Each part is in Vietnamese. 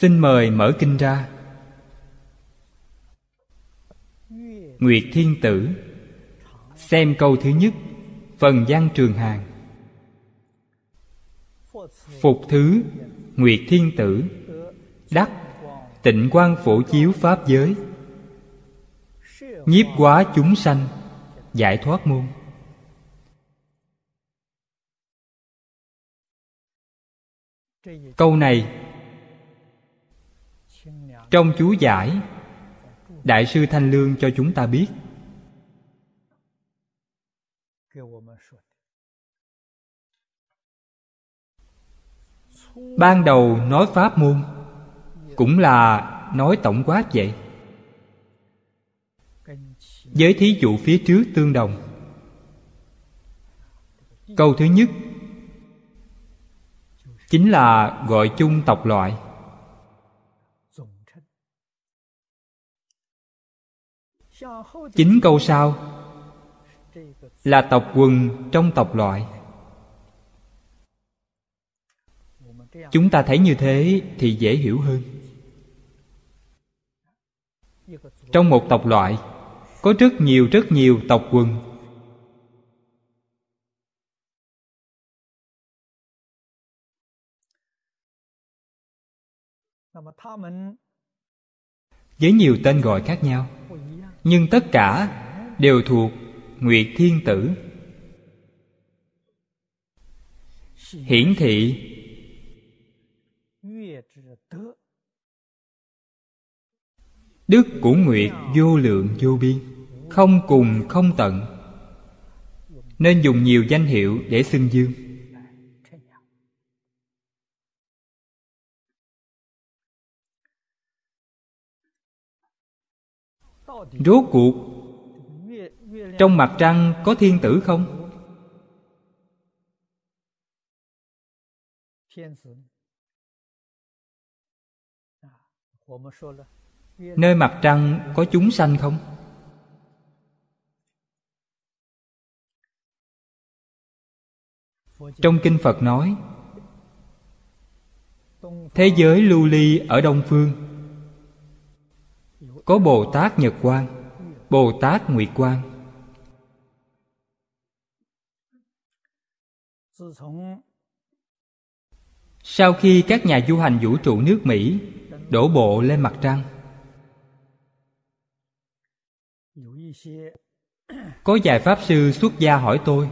xin mời mở kinh ra. Nguyệt thiên tử, xem câu thứ nhất, phần Gian trường hàng. Phục thứ, nguyệt thiên tử, đắc, tịnh quan phổ chiếu pháp giới. Nhiếp Quá chúng sanh, giải thoát môn. Câu này trong chú giải. Đại sư thanh lương cho chúng ta biết. Ban đầu nói pháp môn, cũng là nói tổng quát vậy. Với thí dụ phía trước tương đồng. Câu thứ nhất chính là gọi chung tộc loại. Chính câu sau là tộc quần trong tộc loại. Chúng ta thấy như thế thì dễ hiểu hơn. Trong một tộc loại, có rất nhiều rất nhiều tộc quần. Với nhiều tên gọi khác nhau nhưng tất cả đều thuộc nguyệt thiên tử. Hiển thị. Đức của nguyệt vô lượng vô biên, không cùng không tận, nên dùng nhiều danh hiệu để xưng dương. Rốt cuộc, trong mặt trăng có thiên tử không? Nơi mặt trăng có chúng sanh không? Trong kinh phật nói, thế giới lưu ly ở đông phương có bồ tát nhật quang, bồ tát nguyệt quang. Sau khi các nhà du hành vũ trụ nước mỹ đổ bộ lên mặt trăng, có vài pháp sư xuất gia hỏi tôi,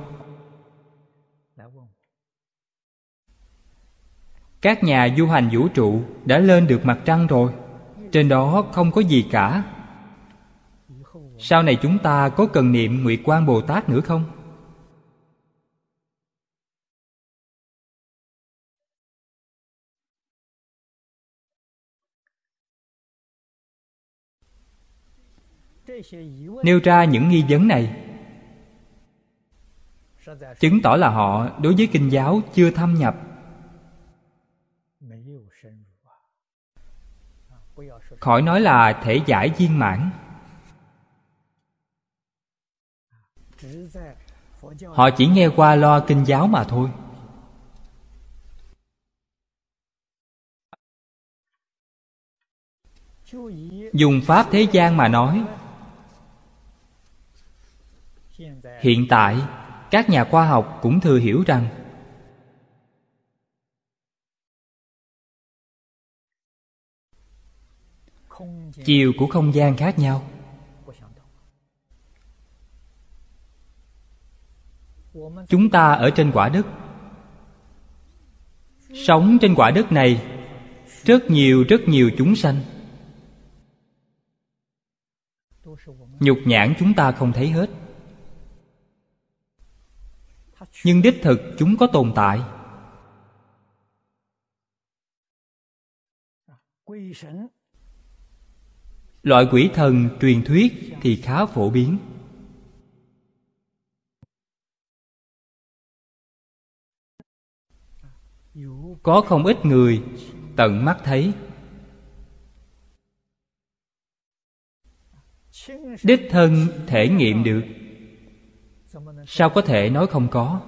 các nhà du hành vũ trụ đã lên được mặt trăng rồi trên đó không có gì cả. Sau này chúng ta có cần niệm nguyệt quan bồ tát nữa không? Nêu ra những nghi vấn này. Chứng tỏ là họ, đối với kinh giáo, chưa thâm nhập. Khỏi nói là thể giải viên mãn. Họ chỉ nghe qua lo kinh giáo mà thôi. Dùng pháp thế gian mà nói, hiện tại các nhà khoa học cũng thừa hiểu rằng chiều của không gian khác nhau. Chúng ta ở trên quả đất. Sống trên quả đất này rất nhiều rất nhiều chúng sanh. Nhục nhãn chúng ta không thấy hết. Nhưng đích thực chúng có tồn tại loại quỷ thần truyền thuyết thì khá phổ biến. Có không ít người tận mắt thấy. Đích thân thể nghiệm được. Sao có thể nói không có?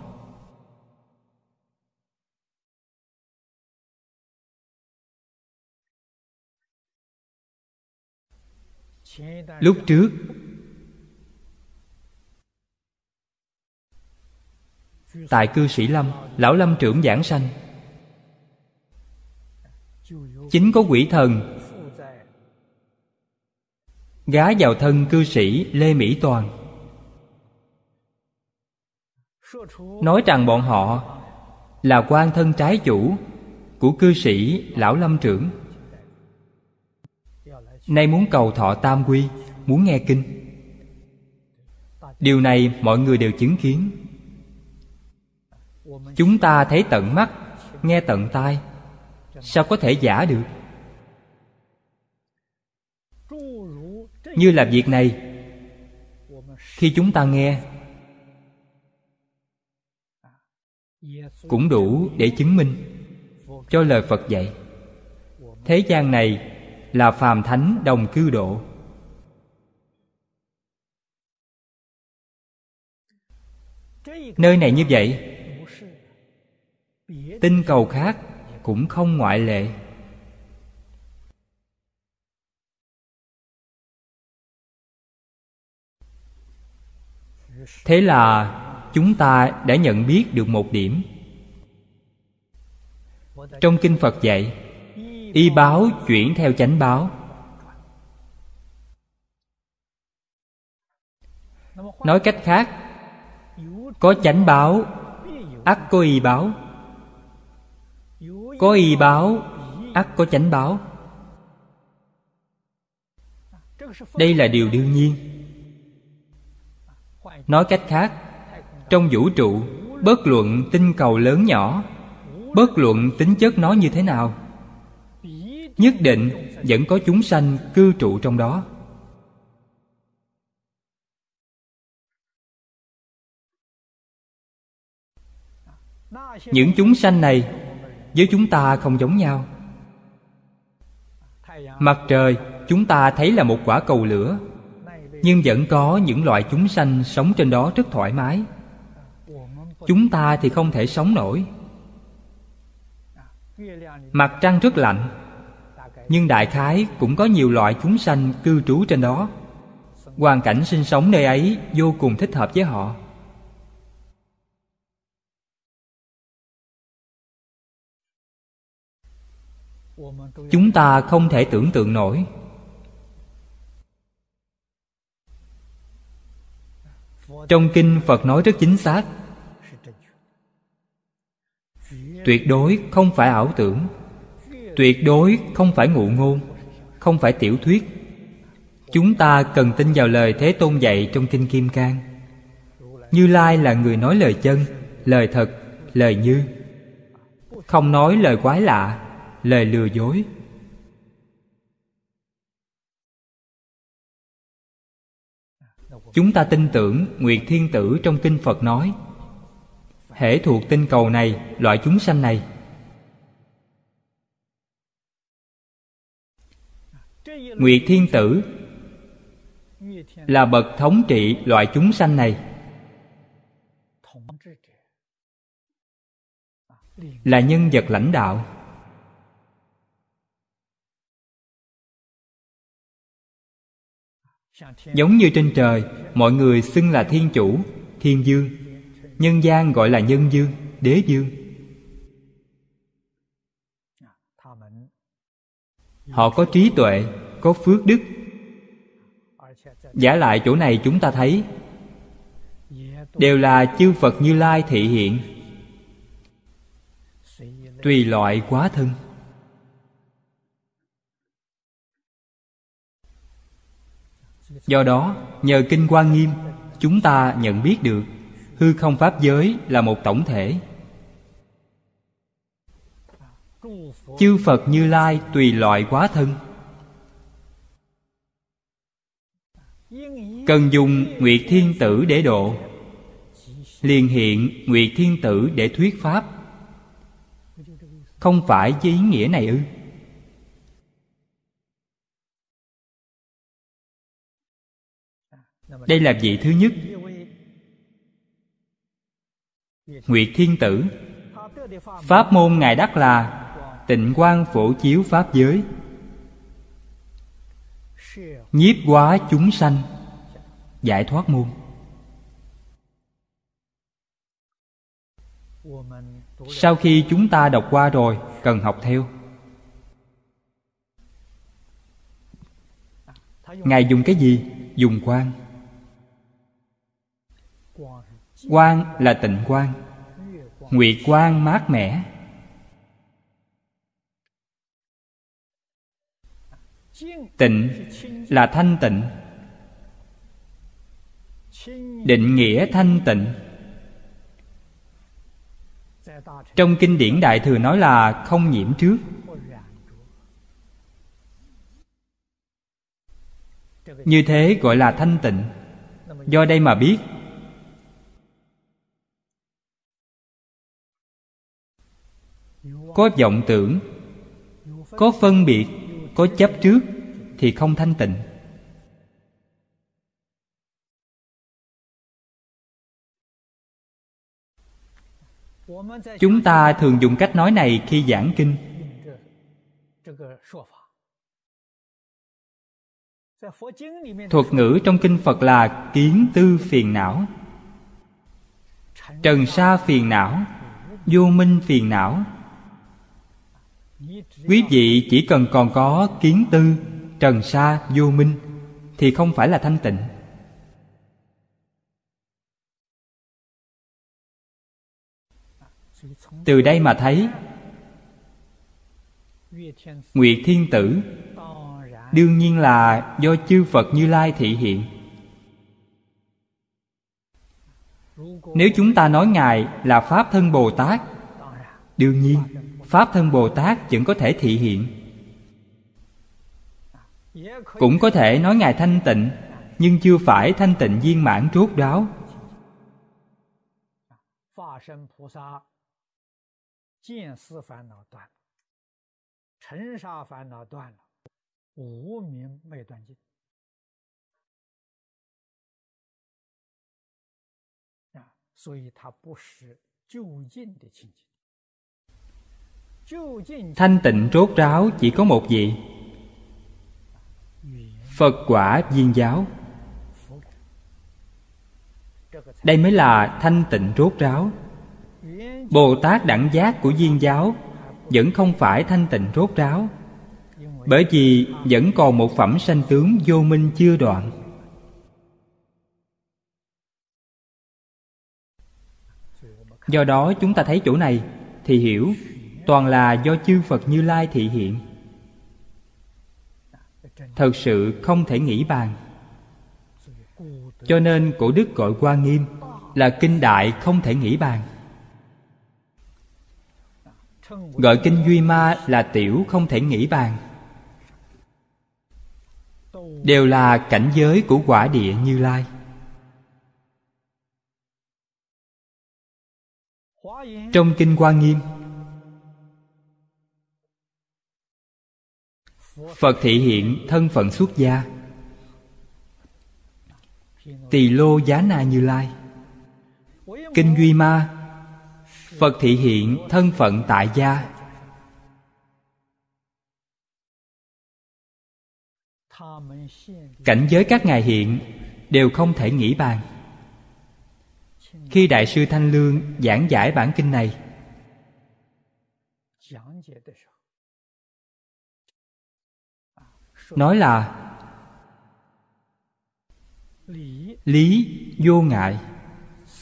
Lúc trước, tại cư sĩ lâm, lão lâm trưởng giảng sanh, chính có quỷ thần gá vào thân cư sĩ lê mỹ toàn. Nói rằng bọn họ là quan thân trái chủ của cư sĩ lão lâm trưởng nay muốn cầu thọ tam quy, muốn nghe kinh. Điều này mọi người đều chứng kiến. Chúng ta thấy tận mắt, nghe tận tai. Sao có thể giả được? Như làm việc này, khi chúng ta nghe, cũng đủ để chứng minh. Cho lời phật dạy, thế gian này là phàm thánh đồng cư độ. Nơi này như vậy, tinh cầu khác cũng không ngoại lệ. Thế là chúng ta đã nhận biết được một điểm. Trong kinh phật dạy y báo chuyển theo chánh báo. Nói cách khác, có chánh báo ắt có y báo. Có y báo ắt có chánh báo. Đây là điều đương nhiên. Nói cách khác, trong vũ trụ, bất luận tinh cầu lớn nhỏ, bất luận tính chất nó như thế nào nhất định vẫn có chúng sanh cư trụ trong đó. Những chúng sanh này với chúng ta không giống nhau. Mặt trời, chúng ta thấy là một quả cầu lửa, nhưng vẫn có những loại chúng sanh sống trên đó rất thoải mái. Chúng ta thì không thể sống nổi. Mặt trăng rất lạnh nhưng đại khái cũng có nhiều loại chúng sanh cư trú trên đó. Hoàn cảnh sinh sống nơi ấy vô cùng thích hợp với họ. Chúng ta không thể tưởng tượng nổi. Trong kinh phật nói rất chính xác. Tuyệt đối không phải ảo tưởng tuyệt đối không phải ngụ ngôn, không phải tiểu thuyết. Chúng ta cần tin vào lời thế tôn dạy trong kinh kim cang. Như lai là người nói lời chân, lời thật, lời như. Không nói lời quái lạ, lời lừa dối. Chúng ta tin tưởng nguyệt thiên tử trong kinh phật nói, hễ thuộc tinh cầu này, loại chúng sanh này nguyệt thiên tử. Là bậc thống trị loại chúng sanh này. Là nhân vật lãnh đạo. Giống như trên trời, mọi người xưng là thiên chủ, thiên dương. Nhân gian gọi là nhân dương, đế dương. Họ có trí tuệ có phước đức. Giả lại chỗ này chúng ta thấy, đều là chư phật như lai thị hiện. Tùy loại quá thân. Do đó, nhờ kinh quan nghiêm, chúng ta nhận biết được, hư không pháp giới là một tổng thể. Chư phật như lai tùy loại quá thân. Cần dùng nguyệt thiên tử để độ. Liền hiện nguyệt thiên tử để thuyết pháp. Không phải với ý nghĩa này ư? Đây là vị thứ nhất. Nguyệt thiên tử. Pháp môn ngài đắc là tịnh quan phổ chiếu pháp giới nhiếp quá chúng sanh. Giải thoát môn. Sau khi chúng ta đọc qua rồi, cần học theo. Ngài dùng cái gì? Dùng quan quan là tịnh quan nguyệt quan mát mẻ. Tịnh là thanh tịnh. Định nghĩa thanh tịnh. Trong kinh điển đại thừa nói là không nhiễm trước. Như thế gọi là thanh tịnh. Do đây mà biết. Có vọng tưởng, có phân biệt có chấp trước thì không thanh tịnh. Chúng ta thường dùng cách nói này khi giảng kinh. Thuật ngữ trong kinh phật là kiến tư phiền não. Trần sa phiền não, vô minh phiền não quý vị chỉ cần còn có kiến tư, trần sa, vô minh, thì không phải là thanh tịnh. Từ đây mà thấy, nguyệt thiên tử đương nhiên là do chư phật như lai thị hiện. Nếu chúng ta nói ngài là pháp thân bồ tát, đương nhiên pháp thân bồ tát vẫn có thể thị hiện. Cũng có thể nói ngài thanh tịnh, nhưng chưa phải thanh tịnh viên mãn rốt ráo thanh tịnh rốt ráo chỉ có một vị. Phật quả viên giáo. Đây mới là thanh tịnh rốt ráo. Bồ tát đẳng giác của viên giáo vẫn không phải thanh tịnh rốt ráo, bởi vì vẫn còn một phẩm sanh tướng vô minh chưa đoạn. Do đó chúng ta thấy chỗ này thì hiểu toàn là do chư phật như lai thị hiện. Thật sự không thể nghĩ bàn. Cho nên cổ đức gọi quan nghiêm là kinh đại không thể nghĩ bàn. Gọi kinh duy ma là tiểu không thể nghĩ bàn. Đều là cảnh giới của quả địa như lai. Trong kinh quan nghiêm phật thị hiện thân phận xuất gia. Tỳ lô giá na như lai. Kinh duy ma. Phật thị hiện thân phận tại gia. Cảnh giới các ngài hiện đều không thể nghĩ bàn. Khi đại sư thanh lương giảng giải bản kinh này nói là, lý vô ngại,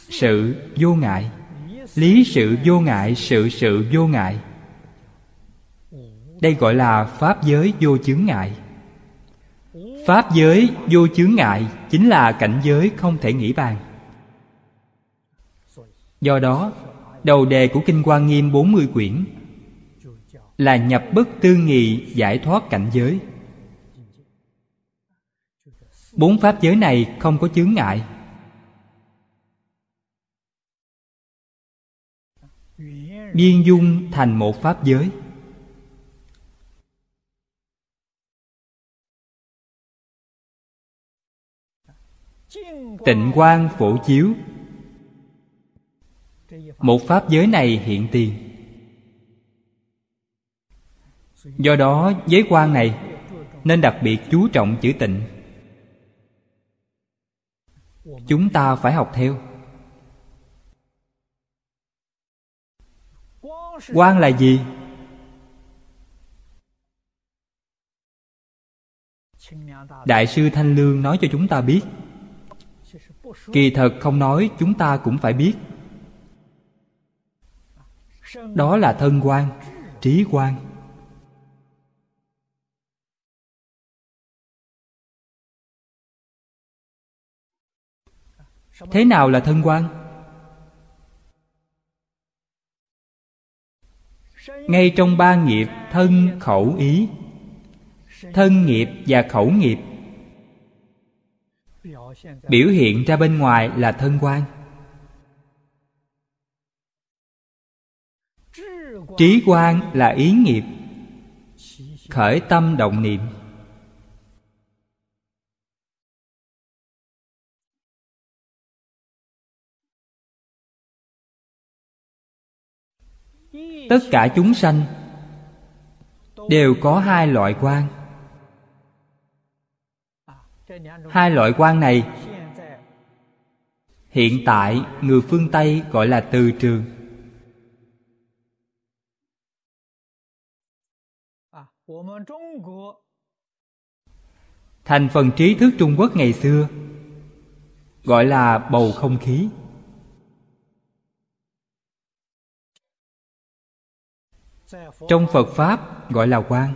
sự vô ngại. Lý sự vô ngại, sự sự vô ngại. Đây gọi là pháp giới vô chướng ngại. Pháp giới vô chướng ngại chính là cảnh giới không thể nghĩ bàn. Do đó, đầu đề của kinh quan nghiêm 40 quyển là nhập bất tư nghị giải thoát cảnh giới bốn pháp giới này không có chướng ngại. Biên dung thành một pháp giới. Tịnh quang phổ chiếu. Một pháp giới này hiện tiền. Do đó, giới quan này nên đặc biệt chú trọng chữ tịnh chúng ta phải học theo. Quan là gì? Đại sư thanh lương nói cho chúng ta biết. Kỳ thật không nói, chúng ta cũng phải biết. Đó là thân quan trí quan thế nào là thân quan? Ngay trong ba nghiệp, thân, khẩu, ý. Thân nghiệp và khẩu nghiệp. Biểu hiện ra bên ngoài là thân quan. Trí quan là ý nghiệp. Khởi tâm động niệm. Tất cả chúng sanh đều có hai loại quan hai loại quan này hiện tại người phương tây gọi là từ trường. Thành phần trí thức trung quốc ngày xưa gọi là bầu không khí. Trong phật pháp gọi là quan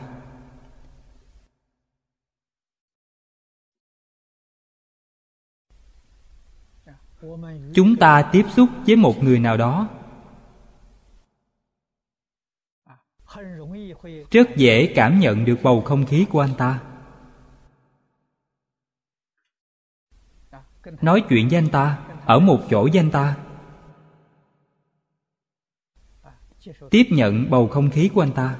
chúng ta tiếp xúc với một người nào đó. Rất dễ cảm nhận được bầu không khí của anh ta. Nói chuyện với anh ta, ở một chỗ với anh ta. Tiếp nhận bầu không khí của anh ta.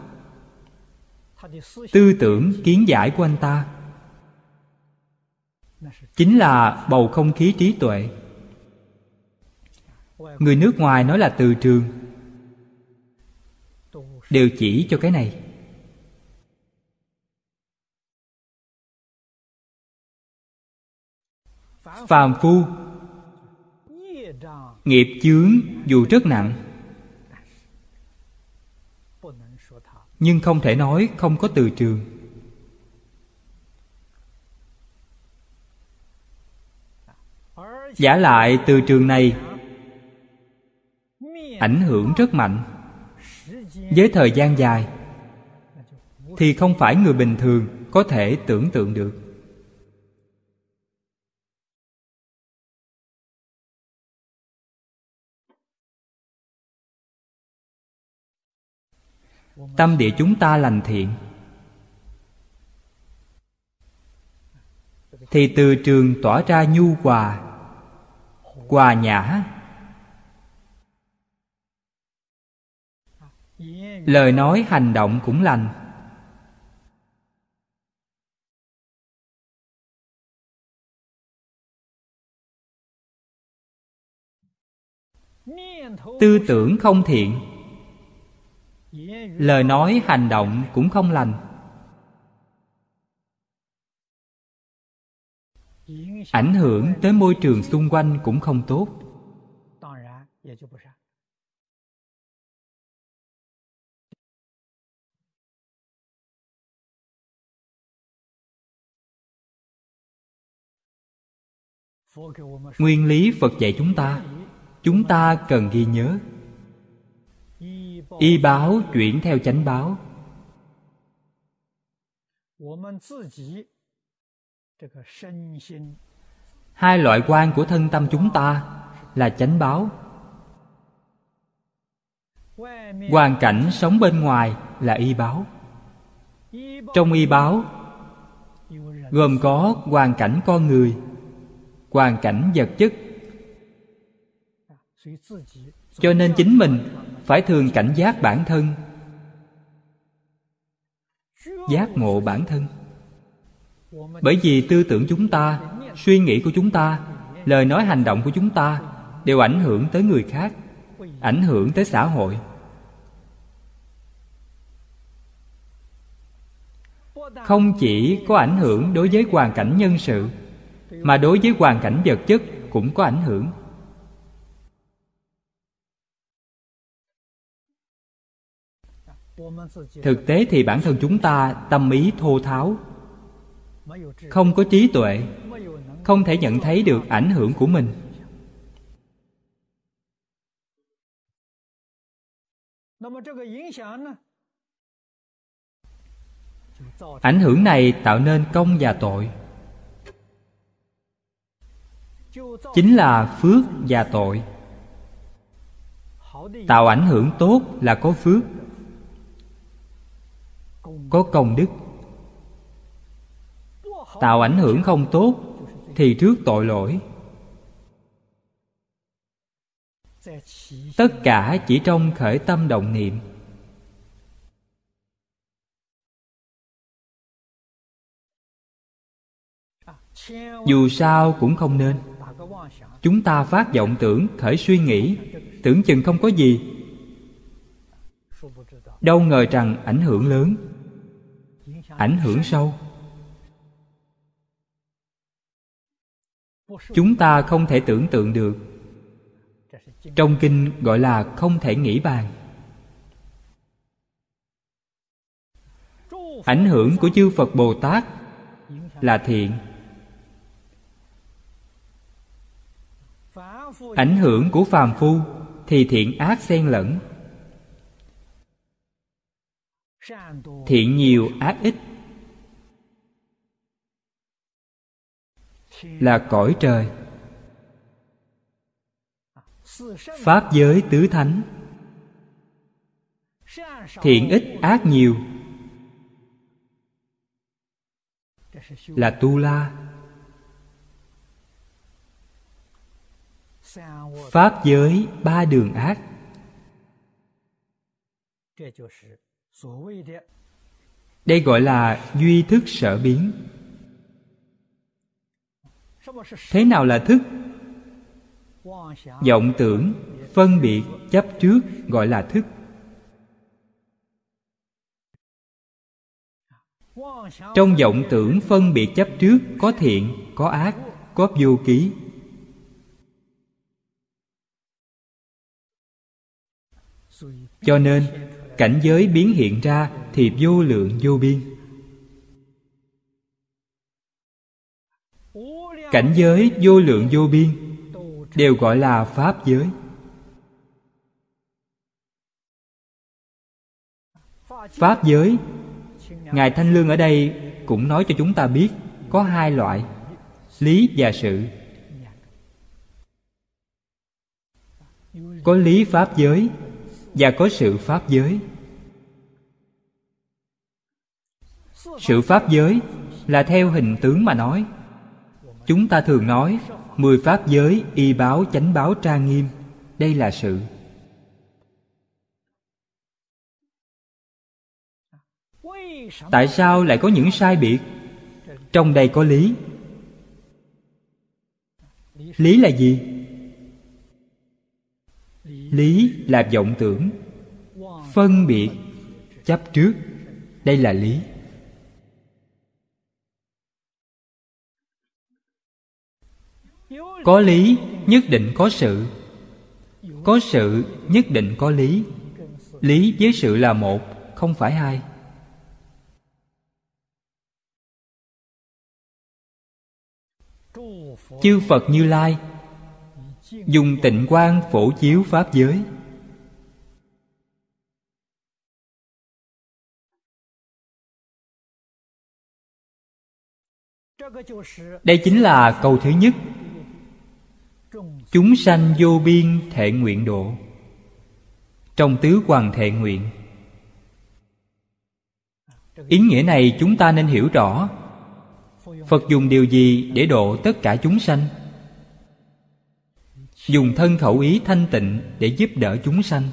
Tư tưởng kiến giải của anh ta chính là bầu không khí trí tuệ. Người nước ngoài nói là từ trường. Đều chỉ cho cái này. Phàm phu, nghiệp chướng dù rất nặng. Nhưng không thể nói không có từ trường. Giả lại từ trường này ảnh hưởng rất mạnh. Với thời gian dài thì không phải người bình thường có thể tưởng tượng được. Tâm địa chúng ta lành thiện. Thì từ trường tỏa ra nhu hòa hòa nhã. Lời nói hành động cũng lành. Tư tưởng không thiện lời nói hành động cũng không lành. Ảnh hưởng tới môi trường xung quanh cũng không tốt. Nguyên lý phật dạy chúng ta chúng ta cần ghi nhớ y báo chuyển theo chánh báo. Hai loại quan của thân tâm chúng ta là chánh báo. Hoàn cảnh sống bên ngoài là y báo. Trong y báo, gồm có hoàn cảnh con người, hoàn cảnh vật chất. Cho nên chính mình phải thường cảnh giác bản thân. Giác ngộ bản thân. Bởi vì tư tưởng chúng ta, suy nghĩ của chúng ta, lời nói hành động của chúng ta đều ảnh hưởng tới người khác, ảnh hưởng tới xã hội. Không chỉ có ảnh hưởng đối với hoàn cảnh nhân sự, mà đối với hoàn cảnh vật chất cũng có ảnh hưởng. Thực tế thì bản thân chúng ta tâm ý thô tháo. Không có trí tuệ, không thể nhận thấy được ảnh hưởng của mình. Ảnh hưởng này tạo nên công và tội. Chính là phước và tội. Tạo ảnh hưởng tốt là có phước có công đức. Tạo ảnh hưởng không tốt thì trước tội lỗi. Tất cả chỉ trong khởi tâm động niệm. Dù sao cũng không nên. Chúng ta phát vọng tưởng, khởi suy nghĩ, tưởng chừng không có gì. Đâu ngờ rằng ảnh hưởng lớn ảnh hưởng sâu. Chúng ta không thể tưởng tượng được. Trong kinh gọi là không thể nghĩ bàn. Ảnh hưởng của chư phật bồ tát là thiện. Ảnh hưởng của phàm phu thì thiện ác xen lẫn thiện nhiều ác ít. Là cõi trời. Pháp giới tứ thánh. Thiện ít ác nhiều. Là tu la. Pháp giới ba đường ác đây gọi là duy thức sở biến. thế nào là thức? vọng tưởng phân biệt chấp trước gọi là thức. trong vọng tưởng phân biệt chấp trước có thiện có ác có vô ký. Cho nên cảnh giới biến hiện ra thì vô lượng vô biên. Cảnh giới vô lượng vô biên đều gọi là pháp giới. Pháp giới, ngài thanh lương ở đây cũng nói cho chúng ta biết có hai loại, lý và sự. Có lý pháp giới và có sự pháp giới. Sự pháp giới là theo hình tướng mà nói. Chúng ta thường nói, mười pháp giới y báo chánh báo trang nghiêm. Đây là sự. Tại sao lại có những sai biệt? Trong đây có lý. Lý là gì? Lý là vọng tưởng. Phân biệt, chấp trước. Đây là lý. Có lý, nhất định có sự. Có sự, nhất định có lý. Lý với sự là một, không phải hai. Chư phật như lai, dùng tịnh quang phổ chiếu pháp giới. Đây chính là câu thứ nhất chúng sanh vô biên thệ nguyện độ. Trong tứ hoàng thệ nguyện. Ý nghĩa này chúng ta nên hiểu rõ. Phật dùng điều gì để độ tất cả chúng sanh? Dùng thân khẩu ý thanh tịnh để giúp đỡ chúng sanh.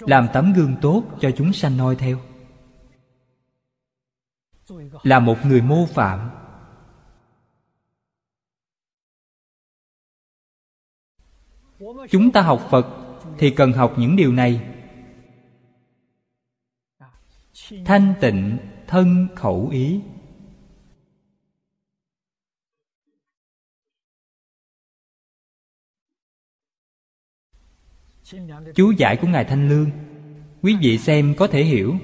Làm tấm gương tốt cho chúng sanh noi theo là một người mô phạm. Chúng ta học phật thì cần học những điều này. Thanh tịnh, thân khẩu ý. Chú giải của ngài thanh lương, quý vị xem có thể hiểu.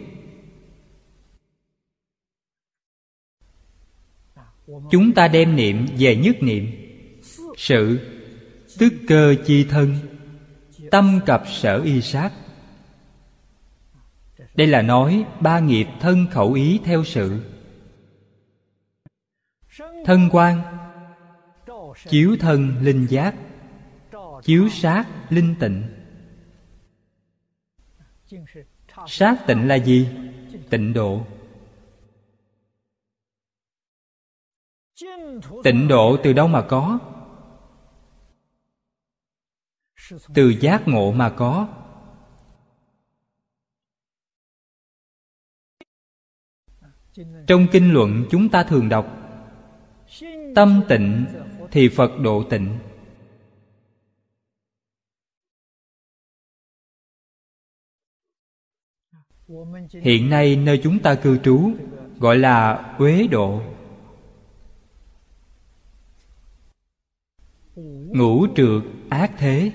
Chúng ta đem niệm về nhất niệm. Sự tức cơ chi thân, tâm cập sở y sát. Đây là nói ba nghiệp thân khẩu ý theo sự. Thân quan, chiếu thân linh giác, chiếu sát linh tịnh. Sát tịnh là gì? Tịnh độ. Tịnh độ từ đâu mà có? Từ giác ngộ mà có. Trong kinh luận chúng ta thường đọc, tâm tịnh thì phật độ tịnh. Hiện nay nơi chúng ta cư trú gọi là uế độ. Ngũ trượt ác thế.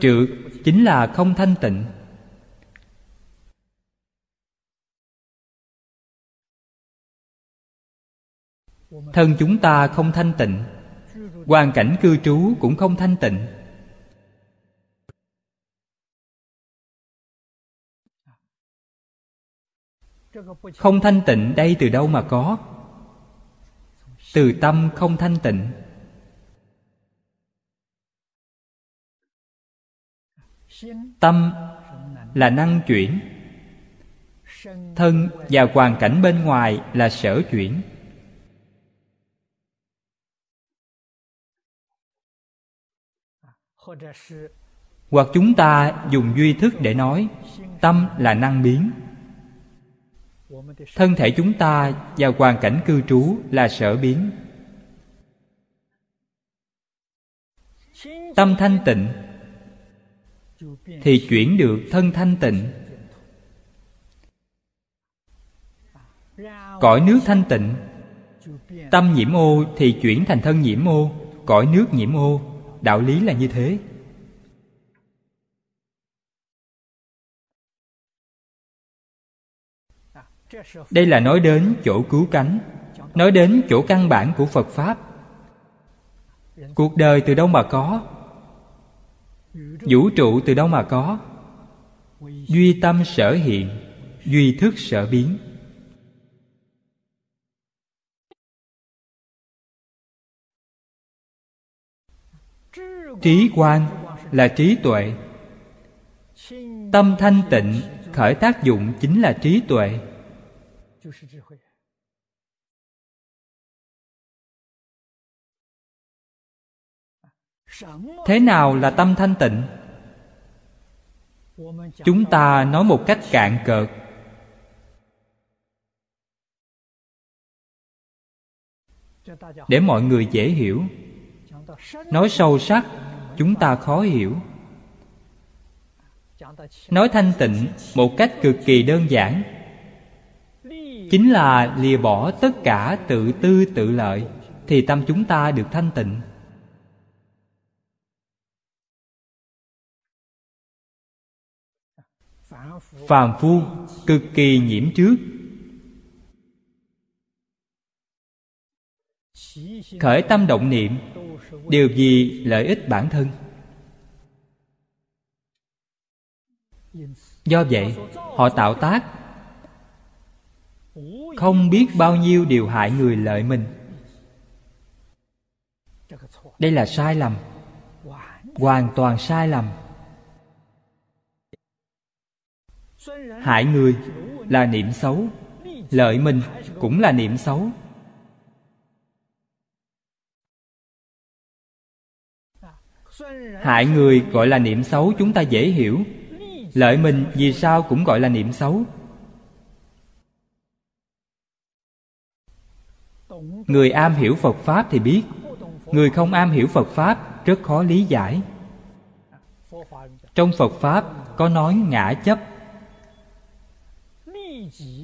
Trượt chính là không thanh tịnh. Thân chúng ta không thanh tịnh. Hoàn cảnh cư trú cũng không thanh tịnh. Không thanh tịnh đây từ đâu mà có? Từ tâm không thanh tịnh. Tâm là năng chuyển. Thân và hoàn cảnh bên ngoài là sở chuyển. Hoặc chúng ta dùng duy thức để nói, tâm là năng biến thân thể chúng ta và hoàn cảnh cư trú là sở biến. Tâm thanh tịnh thì chuyển được thân thanh tịnh. Cõi nước thanh tịnh, tâm nhiễm ô thì chuyển thành thân nhiễm ô, cõi nước nhiễm ô. Đạo lý là như thế. Đây là nói đến chỗ cứu cánh, nói đến chỗ căn bản của phật pháp. Cuộc đời từ đâu mà có? Vũ trụ từ đâu mà có? Duy tâm sở hiện, duy thức sở biến. Trí quan là trí tuệ. Tâm thanh tịnh, khởi tác dụng chính là trí tuệ thế nào là tâm thanh tịnh? Chúng ta nói một cách cạn cợt. Để mọi người dễ hiểu. Nói sâu sắc, chúng ta khó hiểu. Nói thanh tịnh một cách cực kỳ đơn giản chính là lìa bỏ tất cả tự tư tự lợi, thì tâm chúng ta được thanh tịnh. Phàm phu cực kỳ nhiễm trước. Khởi tâm động niệm đều vì lợi ích bản thân? Do vậy, họ tạo tác không biết bao nhiêu điều hại người lợi mình. Đây là sai lầm. Hoàn toàn sai lầm. Hại người là niệm xấu, lợi mình cũng là niệm xấu. Hại người gọi là niệm xấu, chúng ta dễ hiểu. Lợi mình vì sao cũng gọi là niệm xấu. Người am hiểu phật pháp thì biết. Người không am hiểu phật pháp, rất khó lý giải. Trong phật pháp, có nói ngã chấp.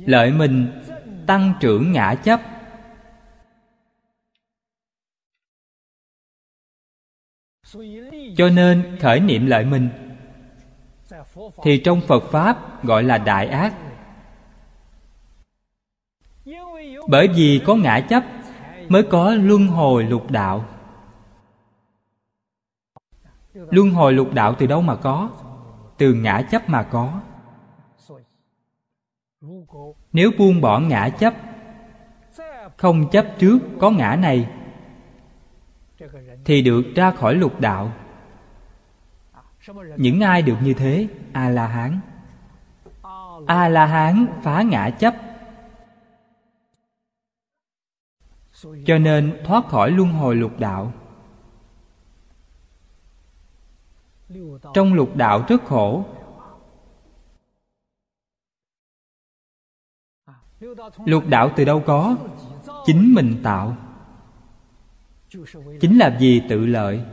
Lợi mình, tăng trưởng ngã chấp. Cho nên khởi niệm lợi mình. Thì trong phật pháp gọi là đại ác. Bởi vì có ngã chấp mới có luân hồi lục đạo. Luân hồi lục đạo từ đâu mà có? Từ ngã chấp mà có. Nếu buông bỏ ngã chấp, không chấp trước có ngã này, thì được ra khỏi lục đạo. Những ai được như thế? A la hán. A la hán phá ngã chấp. Cho nên thoát khỏi luân hồi lục đạo. Trong lục đạo rất khổ. Lục đạo từ đâu có? Chính mình tạo. Chính là vì tự lợi.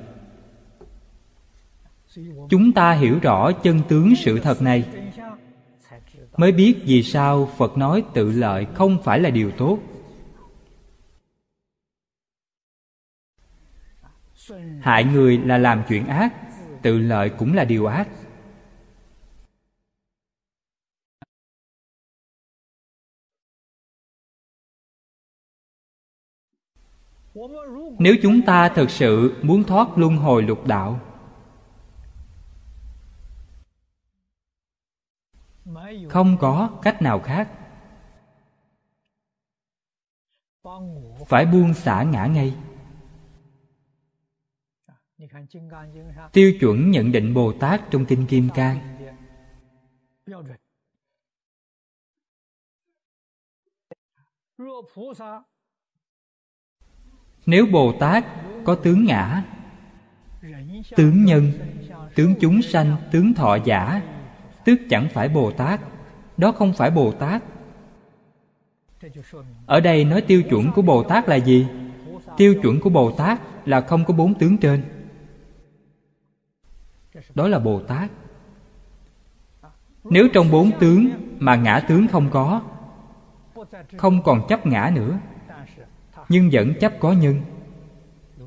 Chúng ta hiểu rõ chân tướng sự thật này. Mới biết vì sao phật nói tự lợi không phải là điều tốt. Hại người là làm chuyện ác, tự lợi cũng là điều ác. Nếu chúng ta thực sự muốn thoát luân hồi lục đạo, không có cách nào khác. Phải buông xả ngã ngay tiêu chuẩn nhận định bồ tát trong kinh kim cang. Nếu bồ tát có tướng ngã tướng nhân tướng chúng sanh tướng thọ giả tức chẳng phải bồ tát đó không phải bồ tát. Ở đây nói tiêu chuẩn của bồ tát là gì? Tiêu chuẩn của bồ tát là không có bốn tướng trên đó là bồ tát. Nếu trong bốn tướng mà ngã tướng không có, không còn chấp ngã nữa, nhưng vẫn chấp có nhân,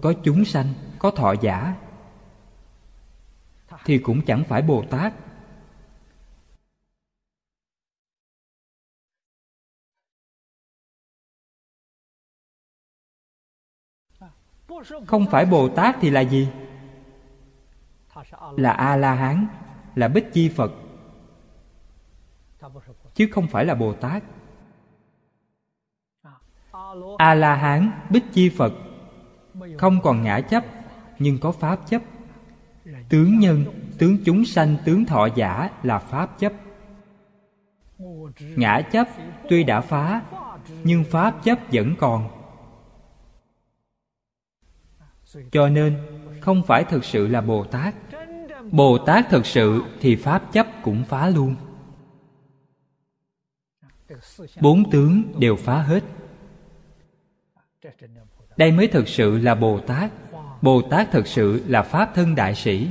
có chúng sanh, có thọ giả, thì cũng chẳng phải bồ tát. Không phải bồ tát thì là gì? Là a la hán là bích chi phật, chứ không phải là bồ tát. A la hán bích chi phật, không còn ngã chấp, nhưng có pháp chấp. Tướng nhân, tướng chúng sanh, tướng thọ giả là pháp chấp. Ngã chấp tuy đã phá, nhưng pháp chấp vẫn còn. Cho nên, không phải thực sự là bồ tát bồ tát thực sự thì pháp chấp cũng phá luôn. Bốn tướng đều phá hết. Đây mới thực sự là bồ tát bồ tát thực sự là pháp thân đại sĩ.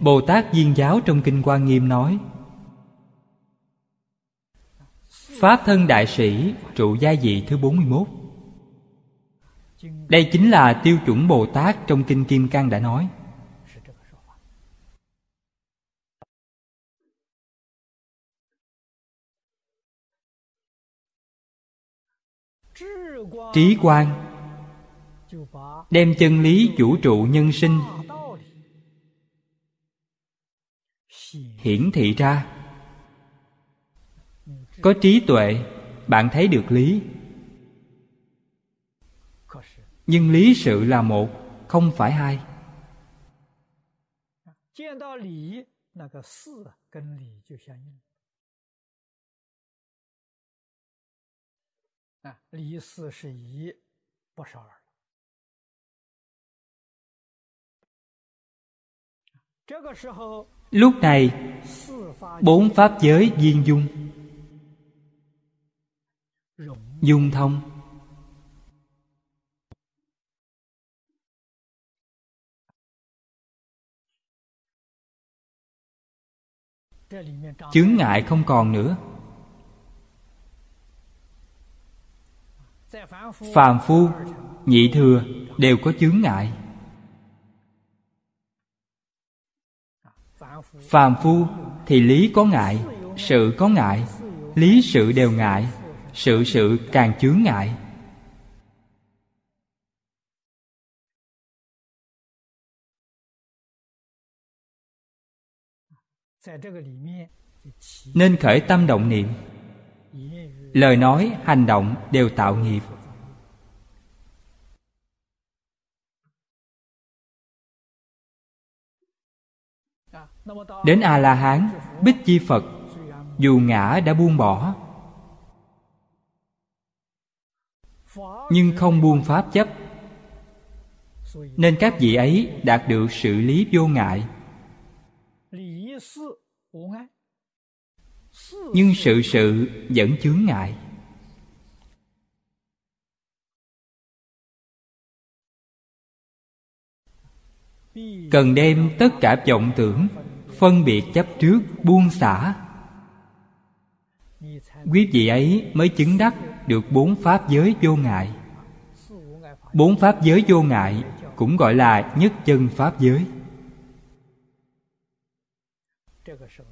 Bồ tát viên giáo trong kinh quan nghiêm nói, pháp thân đại sĩ, trụ gia vị thứ 41 đây chính là tiêu chuẩn bồ tát trong kinh kim cang đã nói. Trí quan. Đem chân lý vũ trụ nhân sinh. Hiển thị ra. Có trí tuệ, bạn thấy được lý. Nhưng lý sự là một, không phải hai. 啊，离四是一，不是二。 lúc này bốn pháp giới viên dung dung thông chướng ngại không còn nữa phàm phu, nhị thừa đều có chướng ngại. Phàm phu thì lý có ngại, sự có ngại. Lý sự đều ngại, sự sự càng chướng ngại. Nên khởi tâm động niệm lời nói, hành động đều tạo nghiệp. Đến a la hán bích chi phật, dù ngã đã buông bỏ. Nhưng không buông pháp chấp. Nên các vị ấy đạt được sự lý vô ngại nhưng sự sự vẫn chướng ngại. Cần đem tất cả vọng tưởng, phân biệt chấp trước, buông xả. Quý vị ấy mới chứng đắc được bốn pháp giới vô ngại. Bốn pháp giới vô ngại cũng gọi là nhất chân pháp giới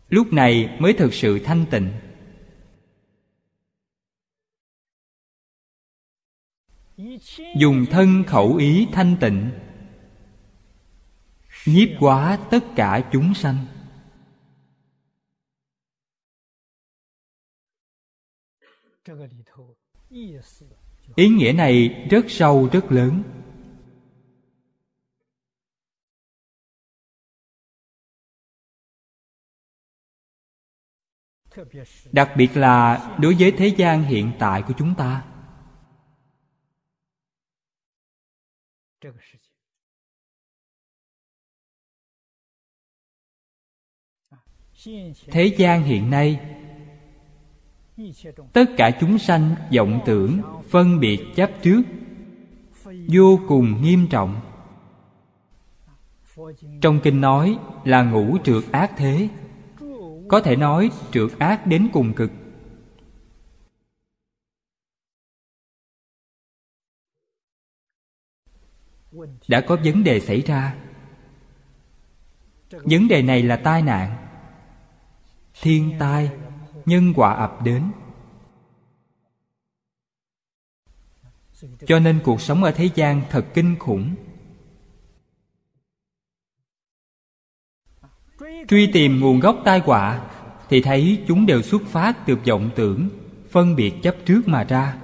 lúc này mới thực sự thanh tịnh. Dùng thân khẩu ý thanh tịnh, nhiếp quá tất cả chúng sanh. Ý nghĩa này rất sâu, rất lớn. Đặc biệt là đối với thế gian hiện tại của chúng ta. Thế gian hiện nay, tất cả chúng sanh vọng tưởng, phân biệt chấp trước, vô cùng nghiêm trọng. Trong kinh nói là ngũ trượt ác thế có thể nói trượt ác đến cùng cực. Đã có vấn đề xảy ra. Vấn đề này là tai nạn. Thiên tai, nhân quả ập đến. Cho nên cuộc sống ở thế gian thật kinh khủng. Truy tìm nguồn gốc tai họa thì thấy chúng đều xuất phát từ vọng tưởng, phân biệt chấp trước mà ra.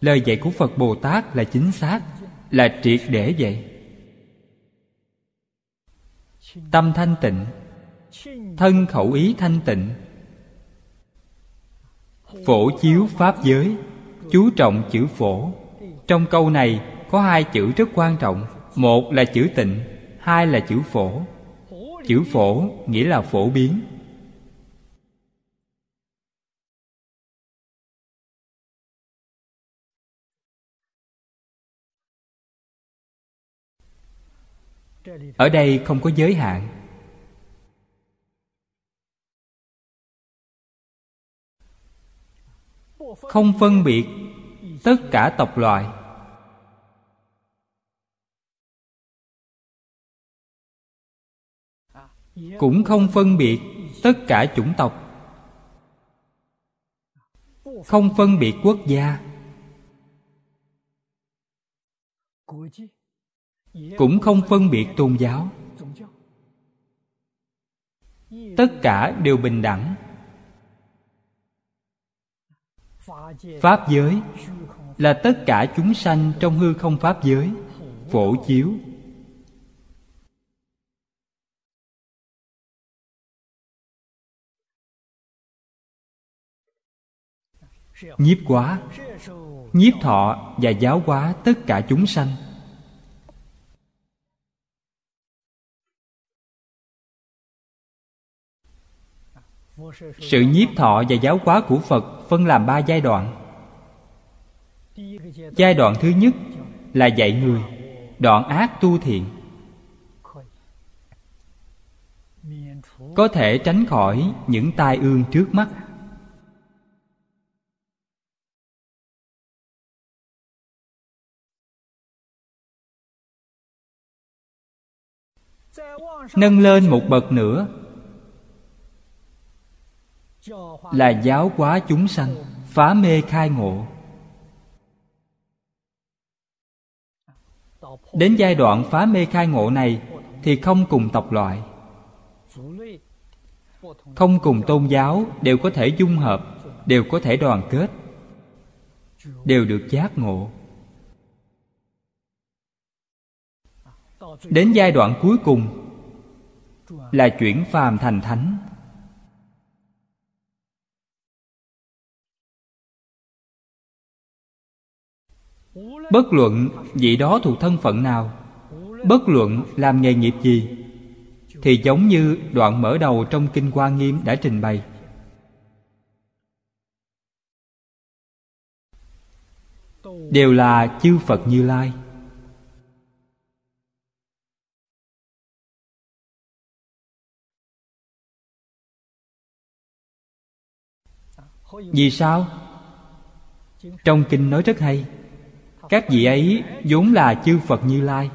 Lời dạy của phật bồ tát là chính xác, là triệt để vậy. Tâm thanh tịnh, thân khẩu ý thanh tịnh. Phổ chiếu pháp giới, chú trọng chữ phổ. Trong câu này có hai chữ rất quan trọng. Một là chữ tịnh, hai là chữ phổ. Chữ phổ nghĩa là phổ biến. Ở đây không có giới hạn. Không phân biệt tất cả tộc loài cũng không phân biệt tất cả chủng tộc. Không phân biệt quốc gia. Cũng không phân biệt tôn giáo. Tất cả đều bình đẳng. Pháp giới là tất cả chúng sanh trong hư không pháp giới, phổ chiếu. Nhiếp quá, nhiếp thọ và giáo hóa tất cả chúng sanh. Sự nhiếp thọ và giáo hóa của phật phân làm ba giai đoạn. Giai đoạn thứ nhất là dạy người đoạn ác tu thiện. Có thể tránh khỏi những tai ương trước mắt. Nâng lên một bậc nữa. Là giáo hóa chúng sanh, phá mê khai ngộ. Đến giai đoạn phá mê khai ngộ này thì không cùng tộc loại. Không cùng tôn giáo đều có thể dung hợp, đều có thể đoàn kết, đều được giác ngộ. Đến giai đoạn cuối cùng là chuyển phàm thành thánh. Bất luận vị đó thuộc thân phận nào, bất luận làm nghề nghiệp gì, thì giống như đoạn mở đầu trong kinh quan nghiêm đã trình bày. Đều là chư phật như lai. Vì sao? Trong kinh nói rất hay, các vị ấy vốn là chư phật như lai.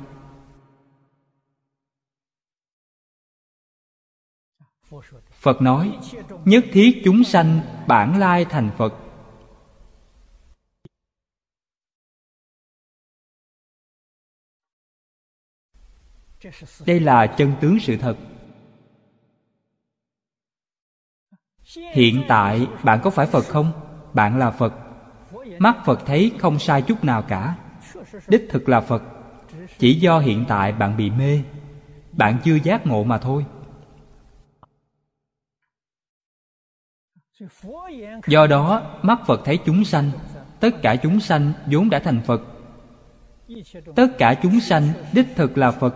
Phật nói, nhất thiết chúng sanh bản lai thành phật. Đây là chân tướng sự thật. Hiện tại, bạn có phải phật không? Bạn là phật. Mắt phật thấy không sai chút nào cả. Đích thực là phật. Chỉ do hiện tại bạn bị mê. Bạn chưa giác ngộ mà thôi. Do đó, mắt phật thấy chúng sanh. Tất cả chúng sanh vốn đã thành phật. Tất cả chúng sanh đích thực là phật.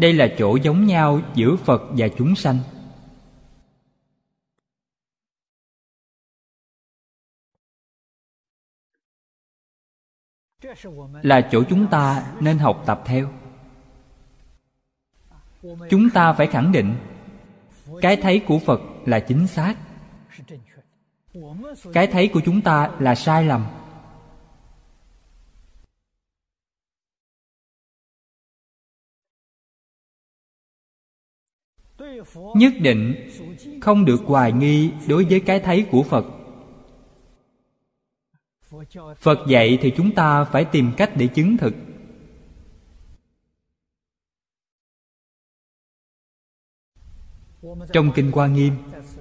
Đây là chỗ giống nhau giữa phật và chúng sanh. Là chỗ chúng ta nên học tập theo. Chúng ta phải khẳng định, cái thấy của phật là chính xác. Cái thấy của chúng ta là sai lầm. Nhất định không được hoài nghi đối với cái thấy của phật. Phật dạy thì chúng ta phải tìm cách để chứng thực. Trong kinh hoa nghiêm,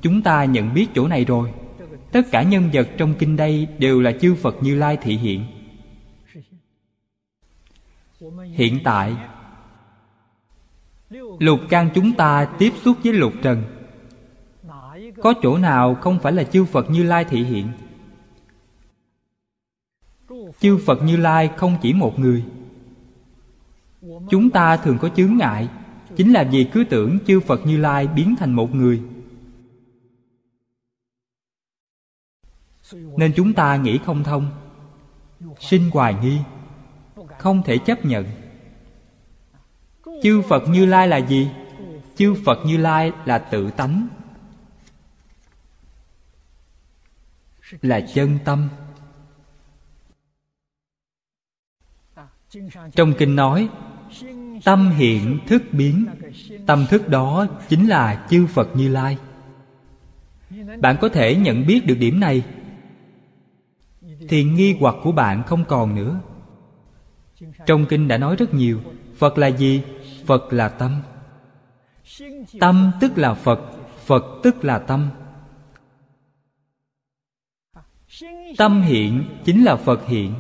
chúng ta nhận biết chỗ này rồi. Tất cả nhân vật trong kinh đây đều là chư phật như lai thị hiện. Hiện tại lục căn chúng ta tiếp xúc với lục trần. Có chỗ nào không phải là chư phật như lai thị hiện? Chư phật như lai không chỉ một người. Chúng ta thường có chướng ngại, chính là vì cứ tưởng chư phật như lai biến thành một người. Nên chúng ta nghĩ không thông, sinh hoài nghi, không thể chấp nhận chư phật như lai là gì? Chư phật như lai là tự tánh. Là chân tâm. Trong kinh nói, tâm hiện thức biến. Tâm thức đó chính là chư phật như lai. Bạn có thể nhận biết được điểm này. Thì nghi hoặc của bạn không còn nữa. Trong kinh đã nói rất nhiều, phật là gì? phật là tâm. Tâm tức là phật phật tức là tâm. Tâm hiện chính là phật hiện.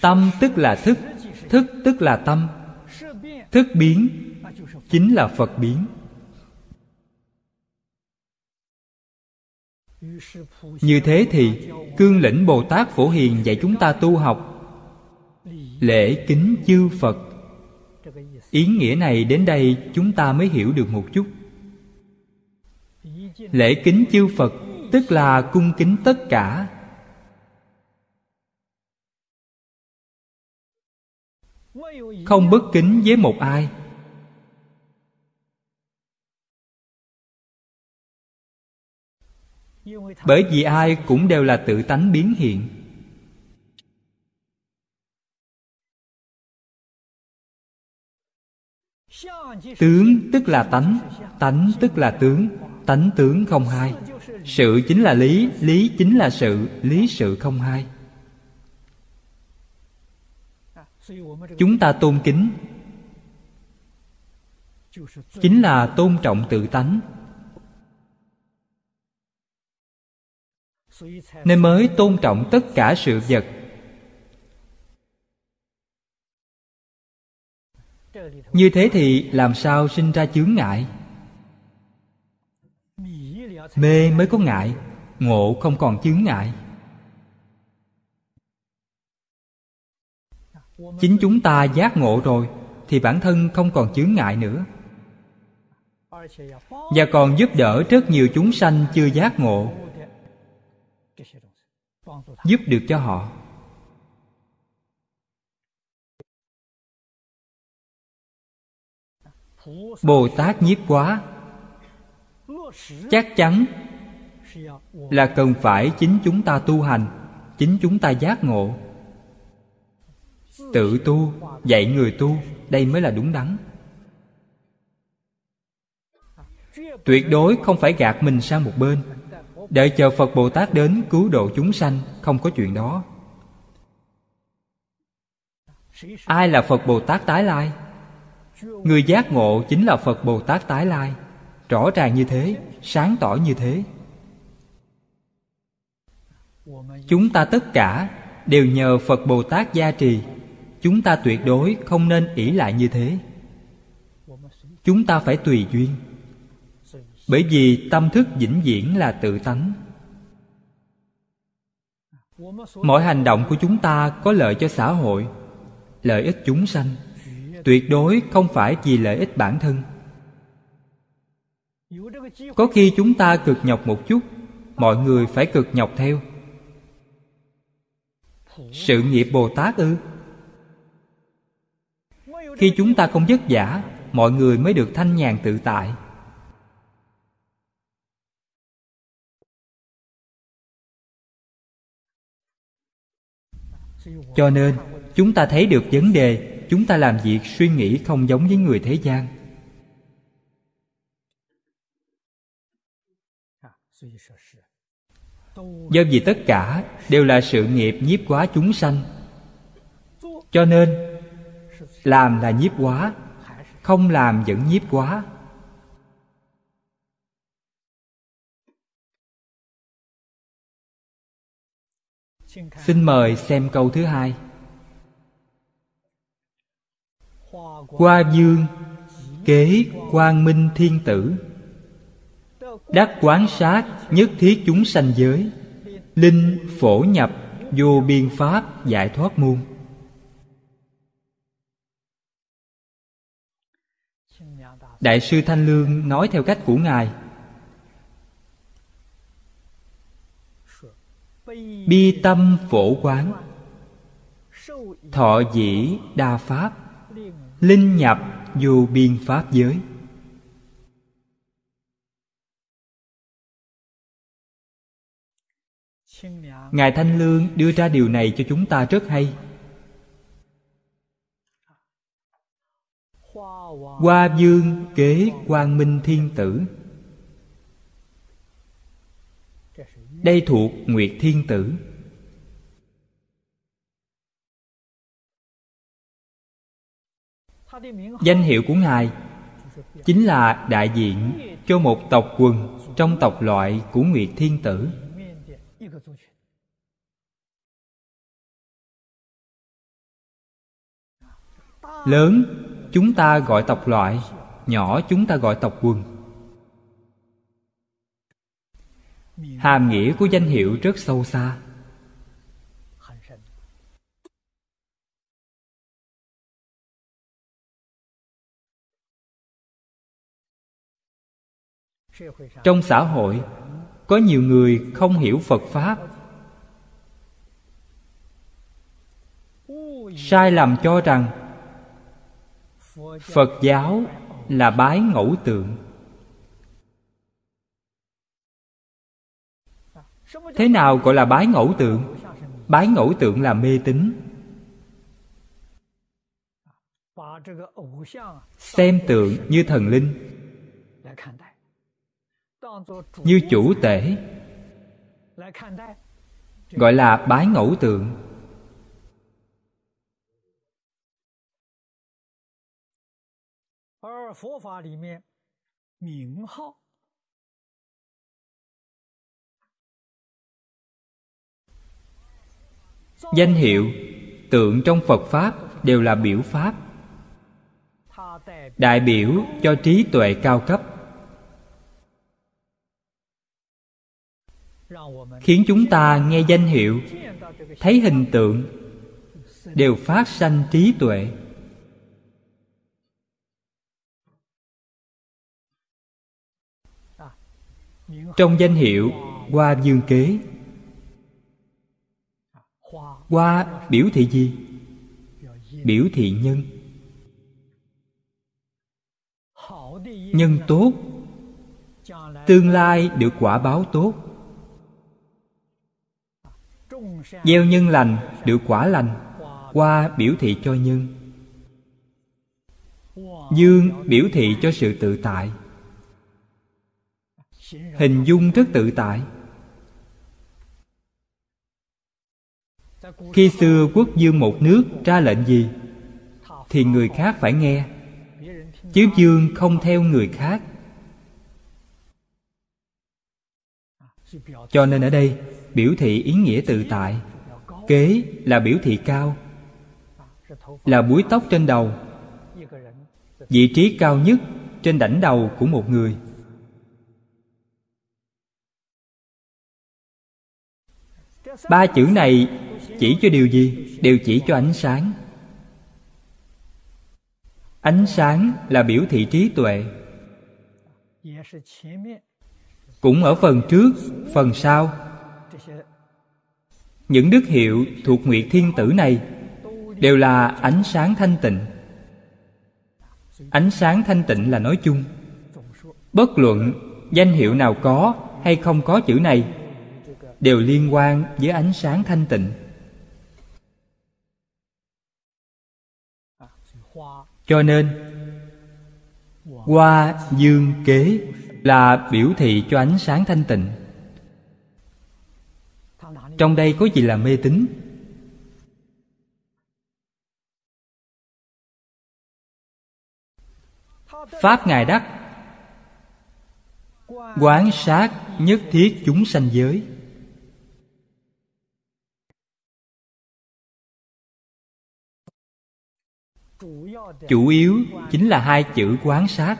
Tâm tức là thức thức tức là tâm. Thức biến chính là phật biến. Như thế thì, cương lĩnh bồ tát phổ hiền dạy chúng ta tu học. Lễ kính chư phật. Ý nghĩa này đến đây chúng ta mới hiểu được một chút. Lễ kính chư phật, tức là cung kính tất cả. Không bất kính với một ai. Bởi vì ai cũng đều là tự tánh biến hiện. Tướng tức là tánh tánh tức là tướng, tánh tướng không hai. Sự chính là lý lý chính là sự, lý sự không hai. Chúng ta tôn kính. Chính là tôn trọng tự tánh. Nên mới tôn trọng tất cả sự vật. Như thế thì làm sao sinh ra chướng ngại? Mê mới có ngại, ngộ không còn chướng ngại. Chính chúng ta giác ngộ rồi, thì bản thân không còn chướng ngại nữa. Và còn giúp đỡ rất nhiều chúng sanh chưa giác ngộ giúp được cho họ. Bồ tát nhiếp quá. Chắc chắn là cần phải chính chúng ta tu hành, chính chúng ta giác ngộ. Tự tu, dạy người tu, đây mới là đúng đắn. Tuyệt đối không phải gạt mình sang một bên đợi chờ phật bồ tát đến cứu độ chúng sanh, không có chuyện đó. Ai là phật bồ tát tái lai? Người giác ngộ chính là phật bồ tát tái lai. Rõ ràng như thế, sáng tỏ như thế. Chúng ta tất cả đều nhờ phật bồ tát gia trì. Chúng ta tuyệt đối không nên ỷ lại như thế. Chúng ta phải tùy duyên bởi vì tâm thức vĩnh viễn là tự tánh. Mọi hành động của chúng ta có lợi cho xã hội, lợi ích chúng sanh. Tuyệt đối không phải vì lợi ích bản thân. Có khi chúng ta cực nhọc một chút, mọi người phải cực nhọc theo. Sự nghiệp bồ tát ư? Khi chúng ta không vất vả, mọi người mới được thanh nhàn tự tại. Cho nên, chúng ta thấy được vấn đề, chúng ta làm việc suy nghĩ không giống với người thế gian. Do vì tất cả đều là sự nghiệp nhiếp quá chúng sanh. Cho nên, làm là nhiếp quá không làm vẫn nhiếp quá xin mời xem câu thứ hai. Qua dương, kế quang minh thiên tử. Đắc quán sát nhất thiết chúng sanh giới. Linh, phổ nhập, vô biên pháp, giải thoát môn đại sư thanh lương nói theo cách của ngài. Bi tâm phổ quán. Thọ dĩ đa pháp. Linh nhập vô biên pháp giới. Ngài thanh lương đưa ra điều này cho chúng ta rất hay. Hoa dương kế quang minh thiên tử. đây thuộc nguyệt thiên tử. Danh hiệu của ngài chính là đại diện cho một tộc quần trong tộc loại của nguyệt thiên tử. Lớn, chúng ta gọi tộc loại, nhỏ, chúng ta gọi tộc quần. Hàm nghĩa của danh hiệu rất sâu xa. Trong xã hội, có nhiều người không hiểu phật pháp. Sai lầm cho rằng phật giáo là bái ngẫu tượng. Thế nào gọi là bái ngẫu tượng? Bái ngẫu tượng là mê tín. Xem tượng như thần linh. Như chủ tể. Gọi là bái ngẫu tượng. Danh hiệu, tượng trong phật pháp đều là biểu pháp. Đại biểu cho trí tuệ cao cấp. Khiến chúng ta nghe danh hiệu, thấy hình tượng, đều phát sanh trí tuệ. Trong danh hiệu qua dương kế hoa biểu thị gì? Biểu thị nhân. Nhân tốt. Tương lai được quả báo tốt. Gieo nhân lành được quả lành. Hoa biểu thị cho nhân. Dương biểu thị cho sự tự tại. Hình dung rất tự tại. Khi xưa quốc dương một nước ra lệnh gì, thì người khác phải nghe. Chứ dương không theo người khác. Cho nên ở đây, biểu thị ý nghĩa tự tại. Kế là biểu thị cao, là búi tóc trên đầu. Vị trí cao nhất trên đỉnh đầu của một người. Ba chữ này chỉ cho điều gì? Đều chỉ cho ánh sáng. Ánh sáng là biểu thị trí tuệ. Cũng ở phần trước, phần sau. Những đức hiệu thuộc nguyệt thiên tử này đều là ánh sáng thanh tịnh. Ánh sáng thanh tịnh là nói chung. Bất luận danh hiệu nào có hay không có chữ này đều liên quan với ánh sáng thanh tịnh. Cho nên, qua dương kế là biểu thị cho ánh sáng thanh tịnh. Trong đây có gì là mê tín? Pháp ngài đắc, quán sát nhất thiết chúng sanh giới. Chủ yếu chính là hai chữ quán sát.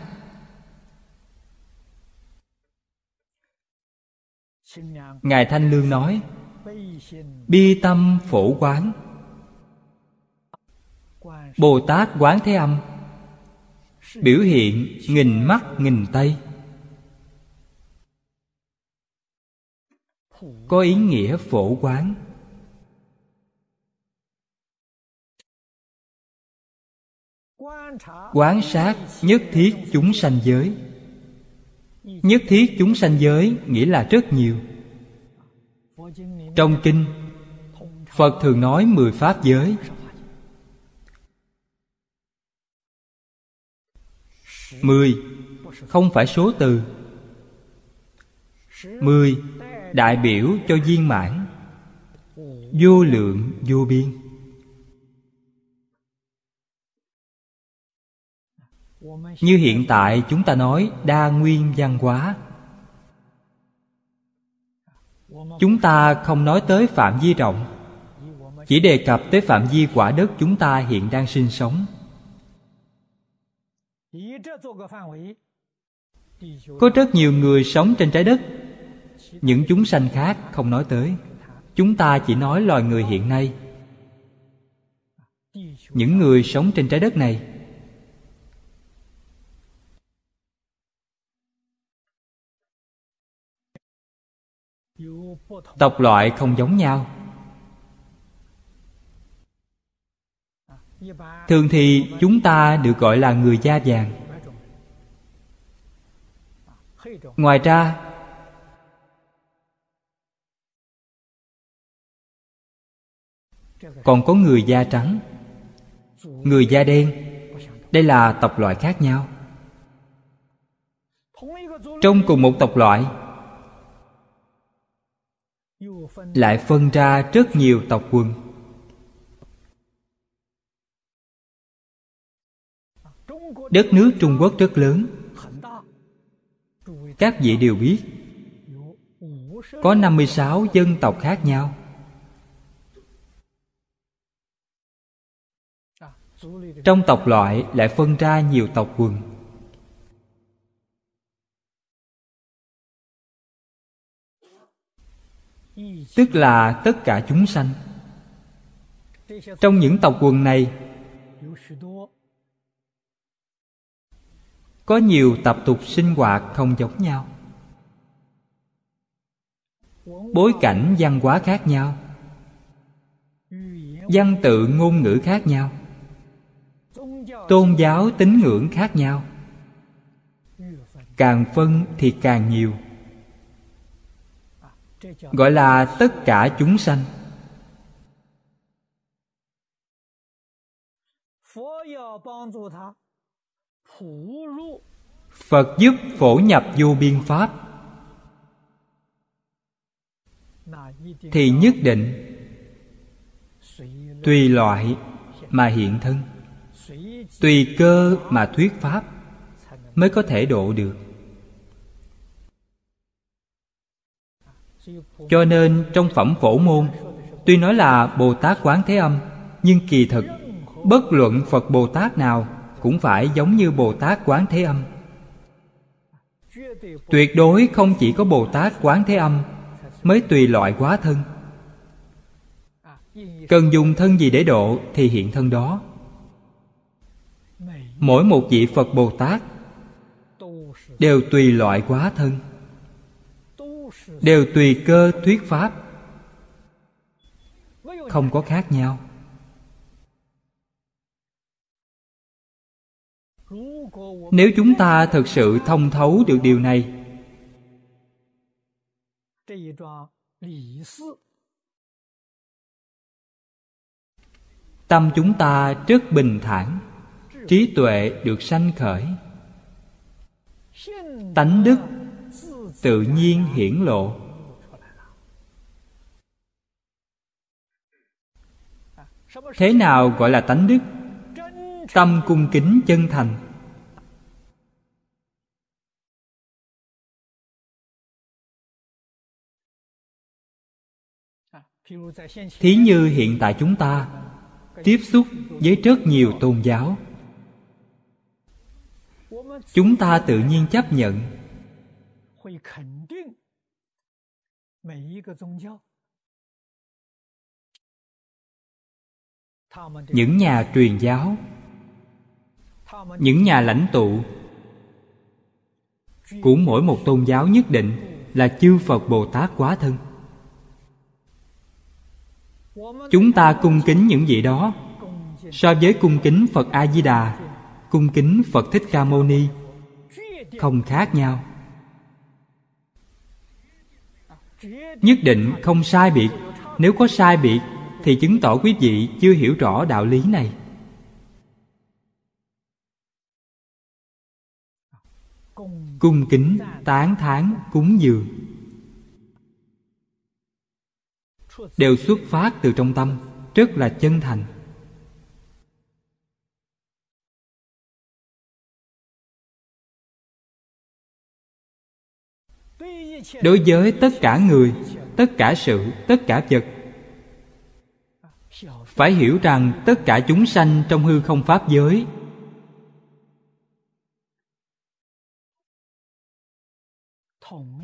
Ngài thanh lương nói, bi tâm phổ quán. Bồ tát quán thế âm, biểu hiện nghìn mắt nghìn tay. Có ý nghĩa phổ quán. Quán sát nhất thiết chúng sanh giới. Nhất thiết chúng sanh giới nghĩa là rất nhiều. Trong kinh, phật thường nói mười pháp giới. Mười, không phải số từ. Mười, đại biểu cho viên mãn. Vô lượng vô biên. Như hiện tại chúng ta nói đa nguyên văn hóa. Chúng ta không nói tới phạm vi rộng, chỉ đề cập tới phạm vi quả đất chúng ta hiện đang sinh sống. Có rất nhiều người sống trên trái đất, những chúng sanh khác không nói tới. Chúng ta chỉ nói loài người hiện nay. Những người sống trên trái đất này tộc loại không giống nhau. Thường thì chúng ta được gọi là người da vàng. Ngoài ra, còn có người da trắng, người da đen. Đây là tộc loại khác nhau. Trong cùng một tộc loại lại phân ra rất nhiều tộc quần. Đất nước trung quốc rất lớn. Các vị đều biết, có 56 dân tộc khác nhau. Trong tộc loại lại phân ra nhiều tộc quần. Tức là tất cả chúng sanh. Trong những tộc quần này, Có nhiều tập tục sinh hoạt không giống nhau. Bối cảnh văn hóa khác nhau. Văn tự ngôn ngữ khác nhau. Tôn giáo tín ngưỡng khác nhau. Càng phân thì càng nhiều gọi là tất cả chúng sanh. Phật giúp phổ nhập vô biên pháp. Thì nhất định, tùy loại mà hiện thân, tùy cơ mà thuyết pháp mới có thể độ được. Cho nên trong phẩm phổ môn, tuy nói là bồ tát quán thế âm, nhưng kỳ thực, bất luận phật bồ tát nào cũng phải giống như bồ tát quán thế âm. Tuyệt đối không chỉ có bồ tát quán thế âm mới tùy loại quá thân. Cần dùng thân gì để độ thì hiện thân đó. Mỗi một vị phật bồ tát đều tùy loại quá thân đều tùy cơ thuyết pháp. Không có khác nhau. Nếu chúng ta thực sự thông thấu được điều này, tâm chúng ta rất bình thản, trí tuệ được sanh khởi. Tánh đức tự nhiên hiển lộ. Thế nào gọi là tánh đức? Tâm cung kính chân thành. Thí như hiện tại chúng ta, tiếp xúc với rất nhiều tôn giáo. Chúng ta tự nhiên chấp nhận những nhà truyền giáo những nhà lãnh tụ của mỗi một tôn giáo nhất định là chư phật bồ tát quá thân. Chúng ta cung kính những vị đó so với cung kính phật a di đà cung kính phật thích ca mâu ni không khác nhau nhất định không sai biệt. Nếu có sai biệt, thì chứng tỏ quý vị chưa hiểu rõ đạo lý này. Cung kính tán thán cúng dường. Đều xuất phát từ trong tâm, rất là chân thành. đối với tất cả người, tất cả sự, tất cả vật. Phải hiểu rằng tất cả chúng sanh trong hư không pháp giới.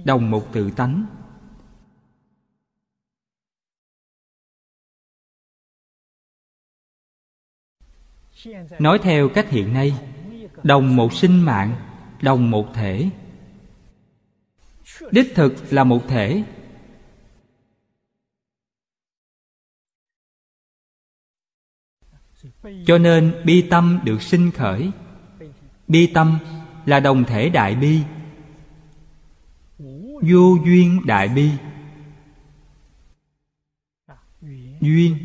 Đồng một tự tánh. Nói theo cách hiện nay, đồng một sinh mạng, đồng một thể đích thực là một thể. Cho nên bi tâm được sinh khởi. Bi tâm là đồng thể đại bi. Vô duyên đại bi. Duyên,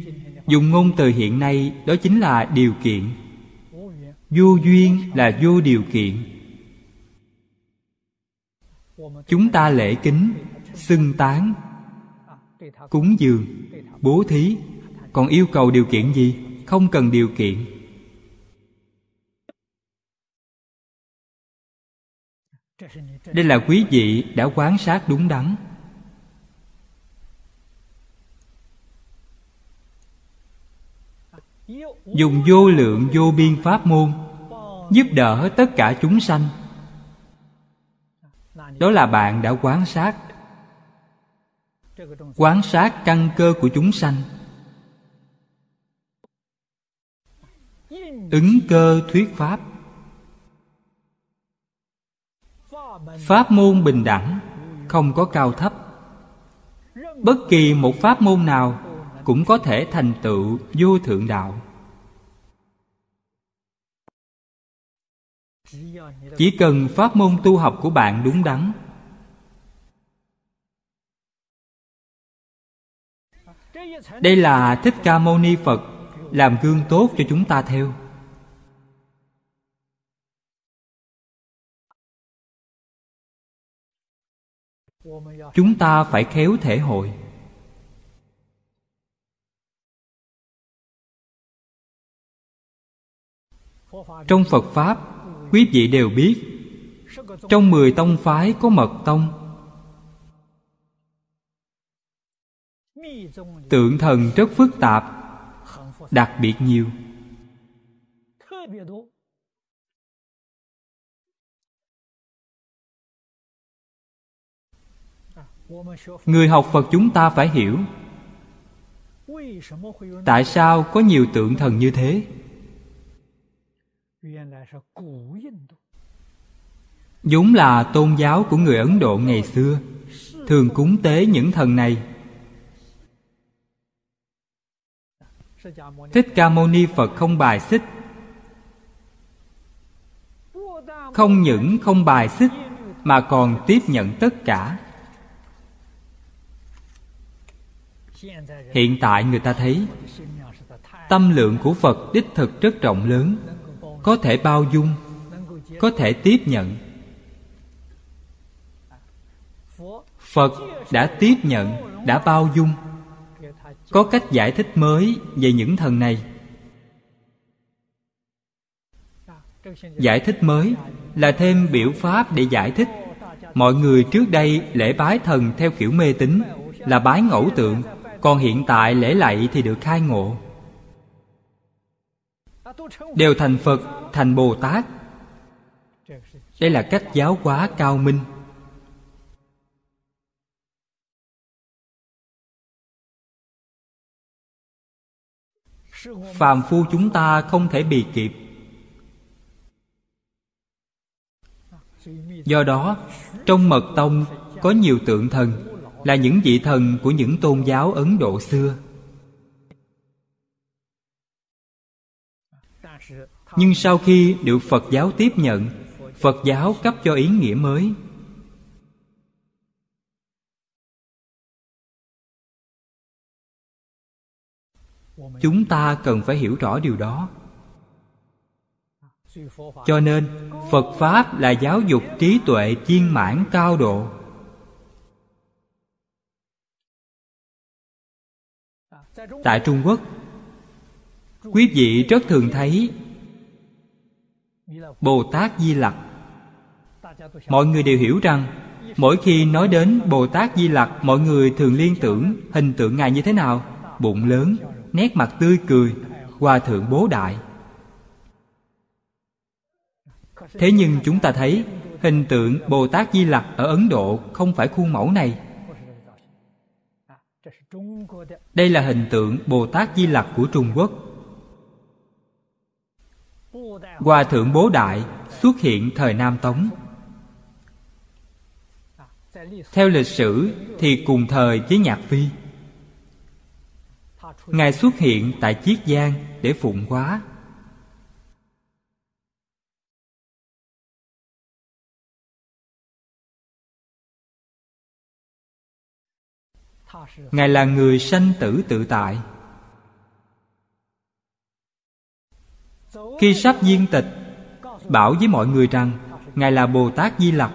dùng ngôn từ hiện nay đó chính là điều kiện. Vô duyên là vô điều kiện chúng ta lễ kính, xưng tán. Cúng dường, bố thí. Còn yêu cầu điều kiện gì? Không cần điều kiện. Đây là quý vị đã quán sát đúng đắn. Dùng vô lượng vô biên pháp môn, giúp đỡ tất cả chúng sanh đó là bạn đã quán sát. Quán sát căn cơ của chúng sanh. Ứng cơ thuyết pháp. Pháp môn bình đẳng, không có cao thấp. Bất kỳ một pháp môn nào cũng có thể thành tựu vô thượng đạo. Chỉ cần pháp môn tu học của bạn đúng đắn. Đây là thích ca mâu ni phật, làm gương tốt cho chúng ta theo. Chúng ta phải khéo thể hội. Trong phật pháp quý vị đều biết, trong mười tông phái có mật tông. Tượng thần rất phức tạp, đặc biệt nhiều. Người học phật chúng ta phải hiểu, tại sao có nhiều tượng thần như thế? Vốn là tôn giáo của người ấn độ ngày xưa, thường cúng tế những thần này. Thích ca mâu ni phật không bài xích. Không những không bài xích, mà còn tiếp nhận tất cả. Hiện tại người ta thấy, tâm lượng của phật đích thực rất rộng lớn có thể bao dung, có thể tiếp nhận. Phật đã tiếp nhận, đã bao dung. Có cách giải thích mới về những thần này. Giải thích mới là thêm biểu pháp để giải thích. Mọi người trước đây lễ bái thần theo kiểu mê tín là bái ngẫu tượng, còn hiện tại lễ lạy thì được khai ngộ đều thành phật, thành bồ tát. Đây là cách giáo hóa cao minh. Phàm phu chúng ta không thể bị kịp. Do đó, trong mật tông có nhiều tượng thần, là những vị thần của những tôn giáo ấn độ xưa. Nhưng sau khi được phật giáo tiếp nhận, phật giáo cấp cho ý nghĩa mới. Chúng ta cần phải hiểu rõ điều đó. Cho nên, phật pháp là giáo dục trí tuệ viên mãn cao độ. Tại trung quốc, quý vị rất thường thấy bồ tát di lặc. Mọi người đều hiểu rằng, mỗi khi nói đến bồ tát di lặc, mọi người thường liên tưởng, hình tượng ngài như thế nào? Bụng lớn, nét mặt tươi cười, hòa thượng bố đại. Thế nhưng chúng ta thấy, hình tượng bồ tát di lặc ở ấn độ không phải khuôn mẫu này. Đây là hình tượng bồ tát di lặc của trung quốc. Hòa thượng Bố Đại, xuất hiện thời Nam Tống. Theo lịch sử thì cùng thời với Nhạc Phi. Ngài xuất hiện tại Chiết Giang để phụng hóa. Ngài là người sanh tử tự tại. Khi sắp viên tịch, Bảo với mọi người rằng Ngài là Bồ Tát Di Lặc.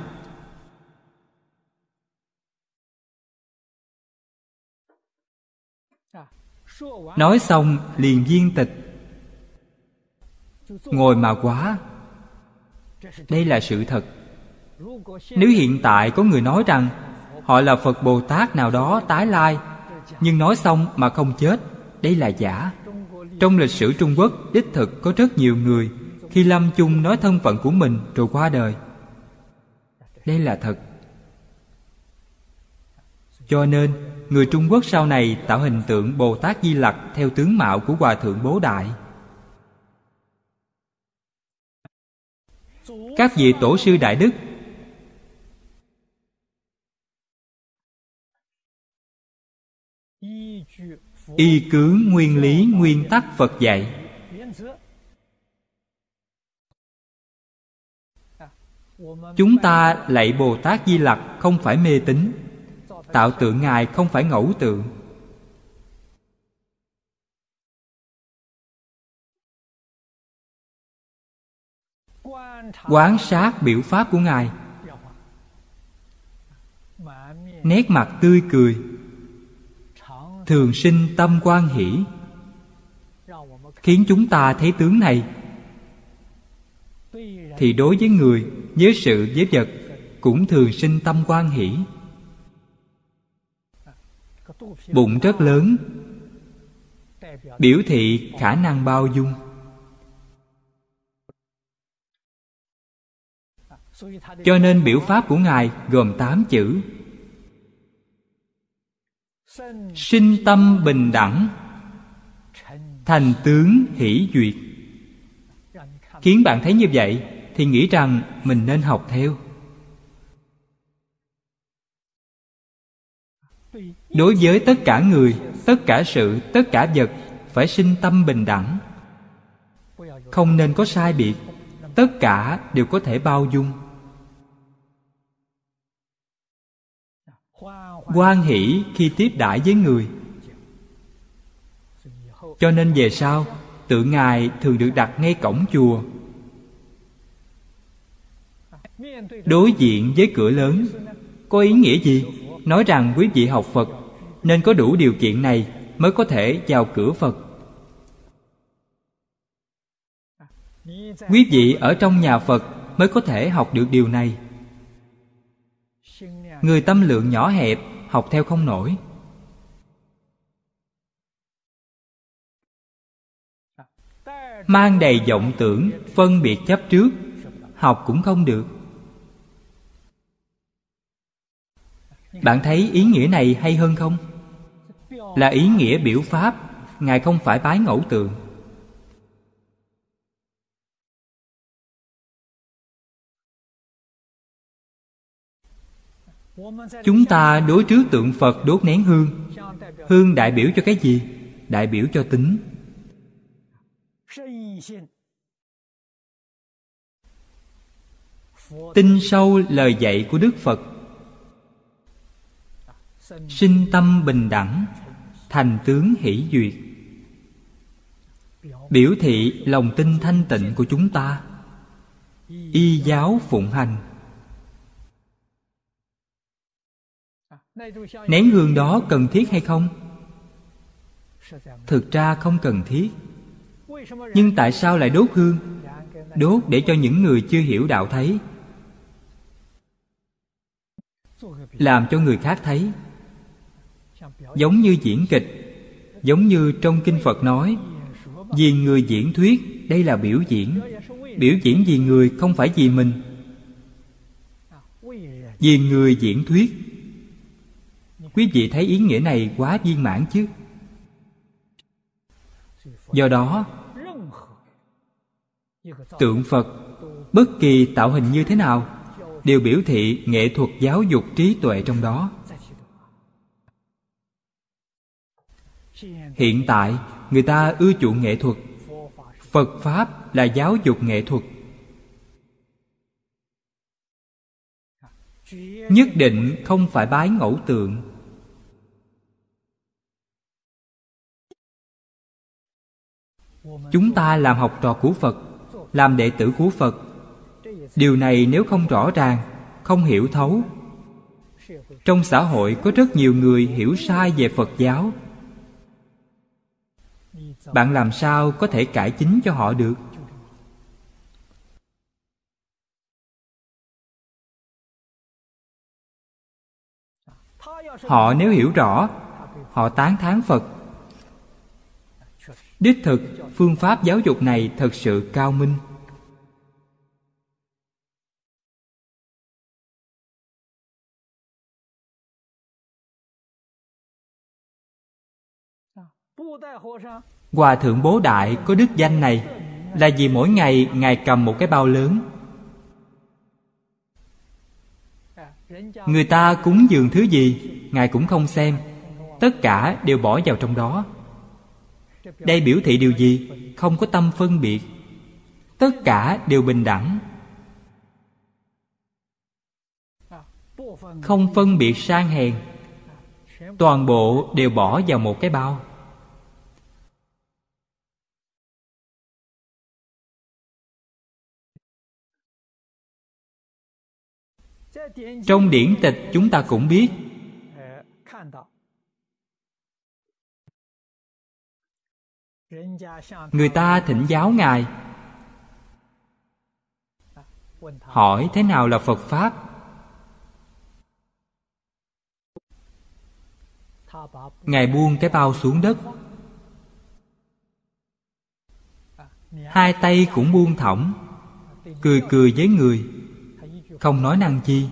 Nói xong, liền viên tịch. Ngồi mà quá. Đây là sự thật. Nếu hiện tại có người nói rằng Họ là Phật Bồ Tát nào đó tái lai, Nhưng nói xong mà không chết, Đây là giả trong lịch sử Trung Quốc đích thực có rất nhiều người khi lâm chung nói thân phận của mình rồi qua đời. Đây là thật. Cho nên, người Trung Quốc sau này tạo hình tượng Bồ Tát Di Lặc theo tướng mạo của Hòa Thượng Bố Đại. Các vị tổ sư Đại Đức y cứ nguyên lý, nguyên tắc phật dạy. Chúng ta lạy bồ tát di lặc không phải mê tín, tạo tượng ngài không phải ngẫu tượng. Quán sát biểu pháp của ngài. Nét mặt tươi cười thường sinh tâm quan hỷ, khiến chúng ta thấy tướng này. Thì đối với người với sự với vật cũng thường sinh tâm quan hỷ. Bụng rất lớn, biểu thị khả năng bao dung. Cho nên biểu pháp của ngài gồm tám chữ sinh tâm bình đẳng. Thành tướng hỷ duyệt. Khiến bạn thấy như vậy thì nghĩ rằng mình nên học theo. Đối với tất cả người, tất cả sự, tất cả vật, phải sinh tâm bình đẳng. Không nên có sai biệt. Tất cả đều có thể bao dung. quan hỷ khi tiếp đãi với người. Cho nên về sau, tự ngài thường được đặt ngay cổng chùa. Đối diện với cửa lớn, có ý nghĩa gì? Nói rằng quý vị học phật, nên có đủ điều kiện này mới có thể vào cửa phật. Quý vị ở trong nhà phật mới có thể học được điều này. Người tâm lượng nhỏ hẹp học theo không nổi. Mang đầy vọng tưởng, phân biệt chấp trước, học cũng không được. Bạn thấy ý nghĩa này hay hơn không? Là ý nghĩa biểu pháp, ngài không phải bái ngẫu tượng. chúng ta đối trước tượng phật đốt nén hương. Hương đại biểu cho cái gì? Đại biểu cho tính. Tin sâu lời dạy của đức phật. Sinh tâm bình đẳng, thành tướng hỷ duyệt. Biểu thị lòng tin thanh tịnh của chúng ta. Y giáo phụng hành. nén hương đó cần thiết hay không? Thực ra không cần thiết. Nhưng tại sao lại đốt hương đốt để cho những người chưa hiểu đạo thấy. Làm cho người khác thấy. Giống như diễn kịch, giống như trong kinh phật nói, vì người diễn thuyết, đây là biểu diễn. Biểu diễn vì người, không phải vì mình. Vì người diễn thuyết quý vị thấy ý nghĩa này quá viên mãn chứ? Do đó, tượng phật, bất kỳ tạo hình như thế nào, đều biểu thị nghệ thuật giáo dục trí tuệ trong đó. Hiện tại, người ta ưa chuộng nghệ thuật. Phật pháp là giáo dục nghệ thuật. Nhất định không phải bái ngẫu tượng. Chúng ta làm học trò của phật, làm đệ tử của phật. Điều này nếu không rõ ràng, không hiểu thấu. Trong xã hội có rất nhiều người hiểu sai về phật giáo. Bạn làm sao có thể cải chính cho họ được? Họ nếu hiểu rõ, họ tán thán phật đích thực, phương pháp giáo dục này thật sự cao minh. Hòa thượng Bố Đại có đức danh này Là vì mỗi ngày Ngài cầm một cái bao lớn. Người ta cúng dường thứ gì, Ngài cũng không xem. Tất cả đều bỏ vào trong đó. Đây biểu thị điều gì? Không có tâm phân biệt. Tất cả đều bình đẳng. Không phân biệt sang hèn. Toàn bộ đều bỏ vào một cái bao. Trong điển tịch chúng ta cũng biết người ta thỉnh giáo ngài. Hỏi thế nào là phật pháp? Ngài buông cái bao xuống đất. Hai tay cũng buông thõng, cười cười với người. Không nói năng chi.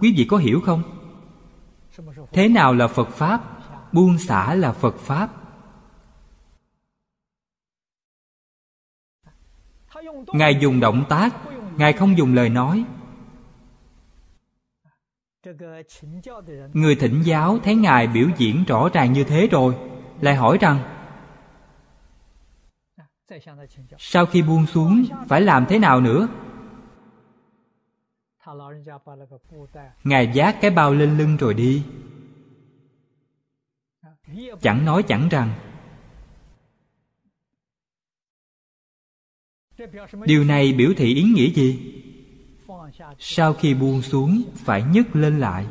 Quý vị có hiểu không? Thế nào là phật pháp? Buông xả là phật pháp. Ngài dùng động tác, ngài không dùng lời nói. Người thỉnh giáo thấy ngài biểu diễn rõ ràng như thế rồi, lại hỏi rằng, sau khi buông xuống, phải làm thế nào nữa? Ngài giác cái bao lên lưng rồi đi. Chẳng nói chẳng rằng điều này biểu thị ý nghĩa gì? Sau khi buông xuống, phải nhấc lên lại.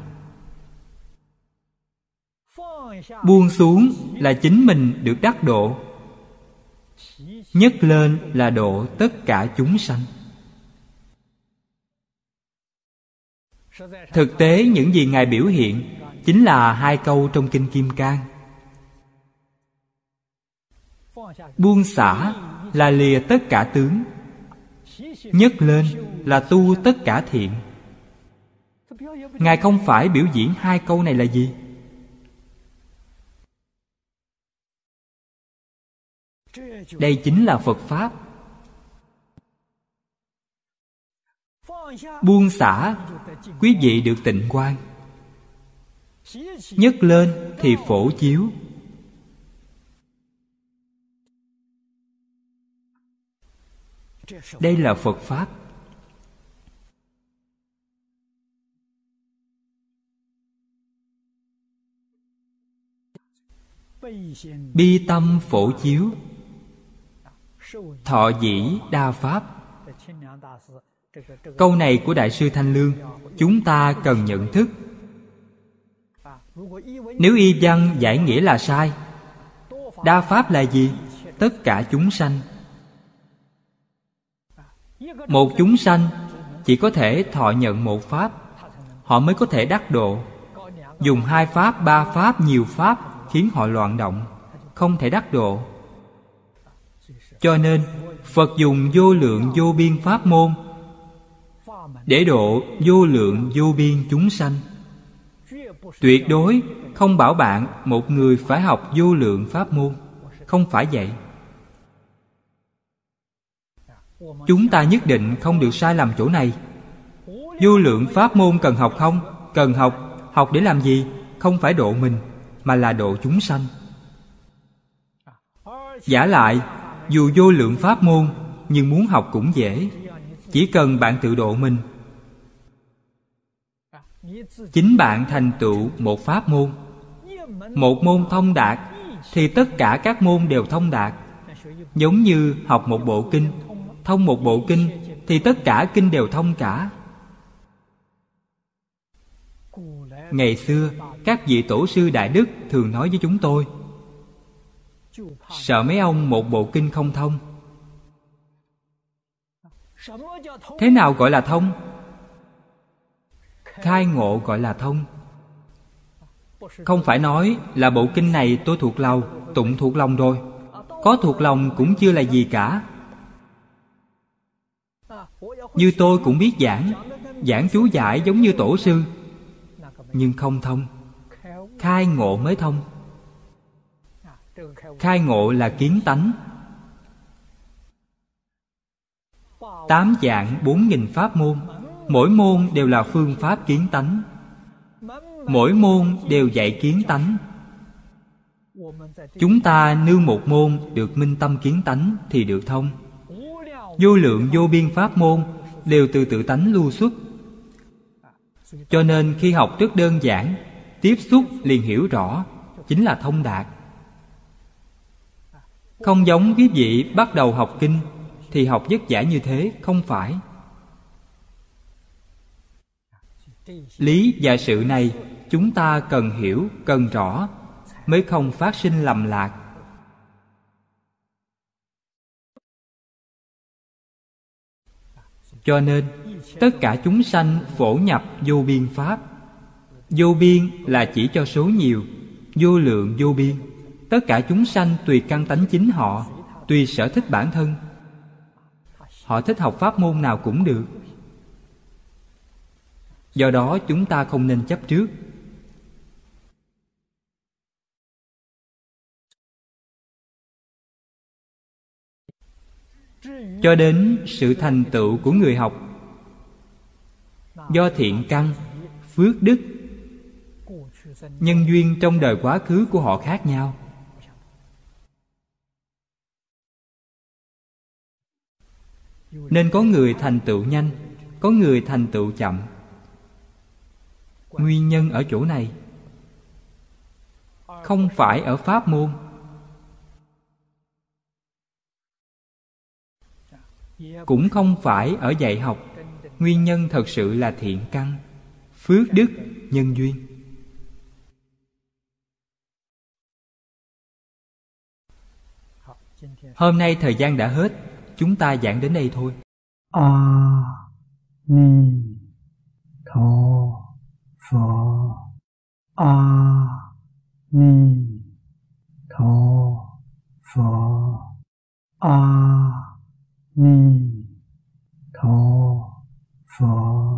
Buông xuống là chính mình được đắc độ. Nhấc lên là độ tất cả chúng sanh. Thực tế, những gì ngài biểu hiện chính là hai câu trong kinh kim cang. Buông xả là lìa tất cả tướng. Nhất lên là tu tất cả thiện. Ngài không phải biểu diễn hai câu này là gì? Đây chính là phật pháp. Buông xả, quý vị được tịnh quan nhất lên thì phổ chiếu. Đây là phật pháp. Bi tâm phổ chiếu. Thọ dĩ đa pháp. Câu này của đại sư thanh lương, chúng ta cần nhận thức. Nếu y văn giải nghĩa là sai, đa pháp là gì? Tất cả chúng sanh một chúng sanh chỉ có thể thọ nhận một pháp, họ mới có thể đắc độ. Dùng hai pháp, ba pháp, nhiều pháp khiến họ loạn động, không thể đắc độ. Cho nên, phật dùng vô lượng vô biên pháp môn để độ vô lượng vô biên chúng sanh. Tuyệt đối không bảo bạn một người phải học vô lượng pháp môn, không phải vậy chúng ta nhất định không được sai lầm chỗ này. Vô lượng pháp môn cần học không? Cần học. Học để làm gì? Không phải độ mình, mà là độ chúng sanh. Giả lại, dù vô lượng pháp môn, nhưng muốn học cũng dễ. Chỉ cần bạn tự độ mình. Chính bạn thành tựu một pháp môn. Một môn thông đạt, thì tất cả các môn đều thông đạt. Giống như học một bộ kinh thông một bộ kinh, thì tất cả kinh đều thông cả. Ngày xưa, các vị tổ sư đại đức thường nói với chúng tôi, sợ mấy ông một bộ kinh không thông? Thế nào gọi là thông? Khai ngộ gọi là thông. Không phải nói là bộ kinh này tôi thuộc lòng, tụng thuộc lòng rồi. Có thuộc lòng cũng chưa là gì cả như tôi cũng biết giảng giảng chú giải giống như tổ sư. Nhưng không thông. Khai ngộ mới thông. Khai ngộ là kiến tánh. Tám dạng bốn nghìn pháp môn. Mỗi môn đều là phương pháp kiến tánh. Mỗi môn đều dạy kiến tánh. Chúng ta nương một môn được minh tâm kiến tánh thì được thông vô lượng vô biên pháp môn đều từ tự tánh lưu xuất. Cho nên khi học rất đơn giản, tiếp xúc liền hiểu rõ, chính là thông đạt. Không giống quý vị bắt đầu học kinh, thì học vất vả như thế không phải. Lý và sự này chúng ta cần hiểu, cần rõ, mới không phát sinh lầm lạc. Cho nên, tất cả chúng sanh phổ nhập vô biên pháp. Vô biên là chỉ cho số nhiều, vô lượng vô biên. Tất cả chúng sanh tùy căn tánh chính họ, tùy sở thích bản thân. Họ thích học pháp môn nào cũng được. Do đó, chúng ta không nên chấp trước. Cho đến sự thành tựu của người học. Do thiện căn, phước đức, nhân duyên trong đời quá khứ của họ khác nhau. Nên có người thành tựu nhanh, có người thành tựu chậm. Nguyên nhân ở chỗ này, không phải ở pháp môn cũng không phải ở dạy học. Nguyên nhân thật sự là thiện căn, phước đức, nhân duyên. Hôm nay thời gian đã hết, chúng ta giảng đến đây thôi. A ni tho pho a ni tho pho a 弥陀佛。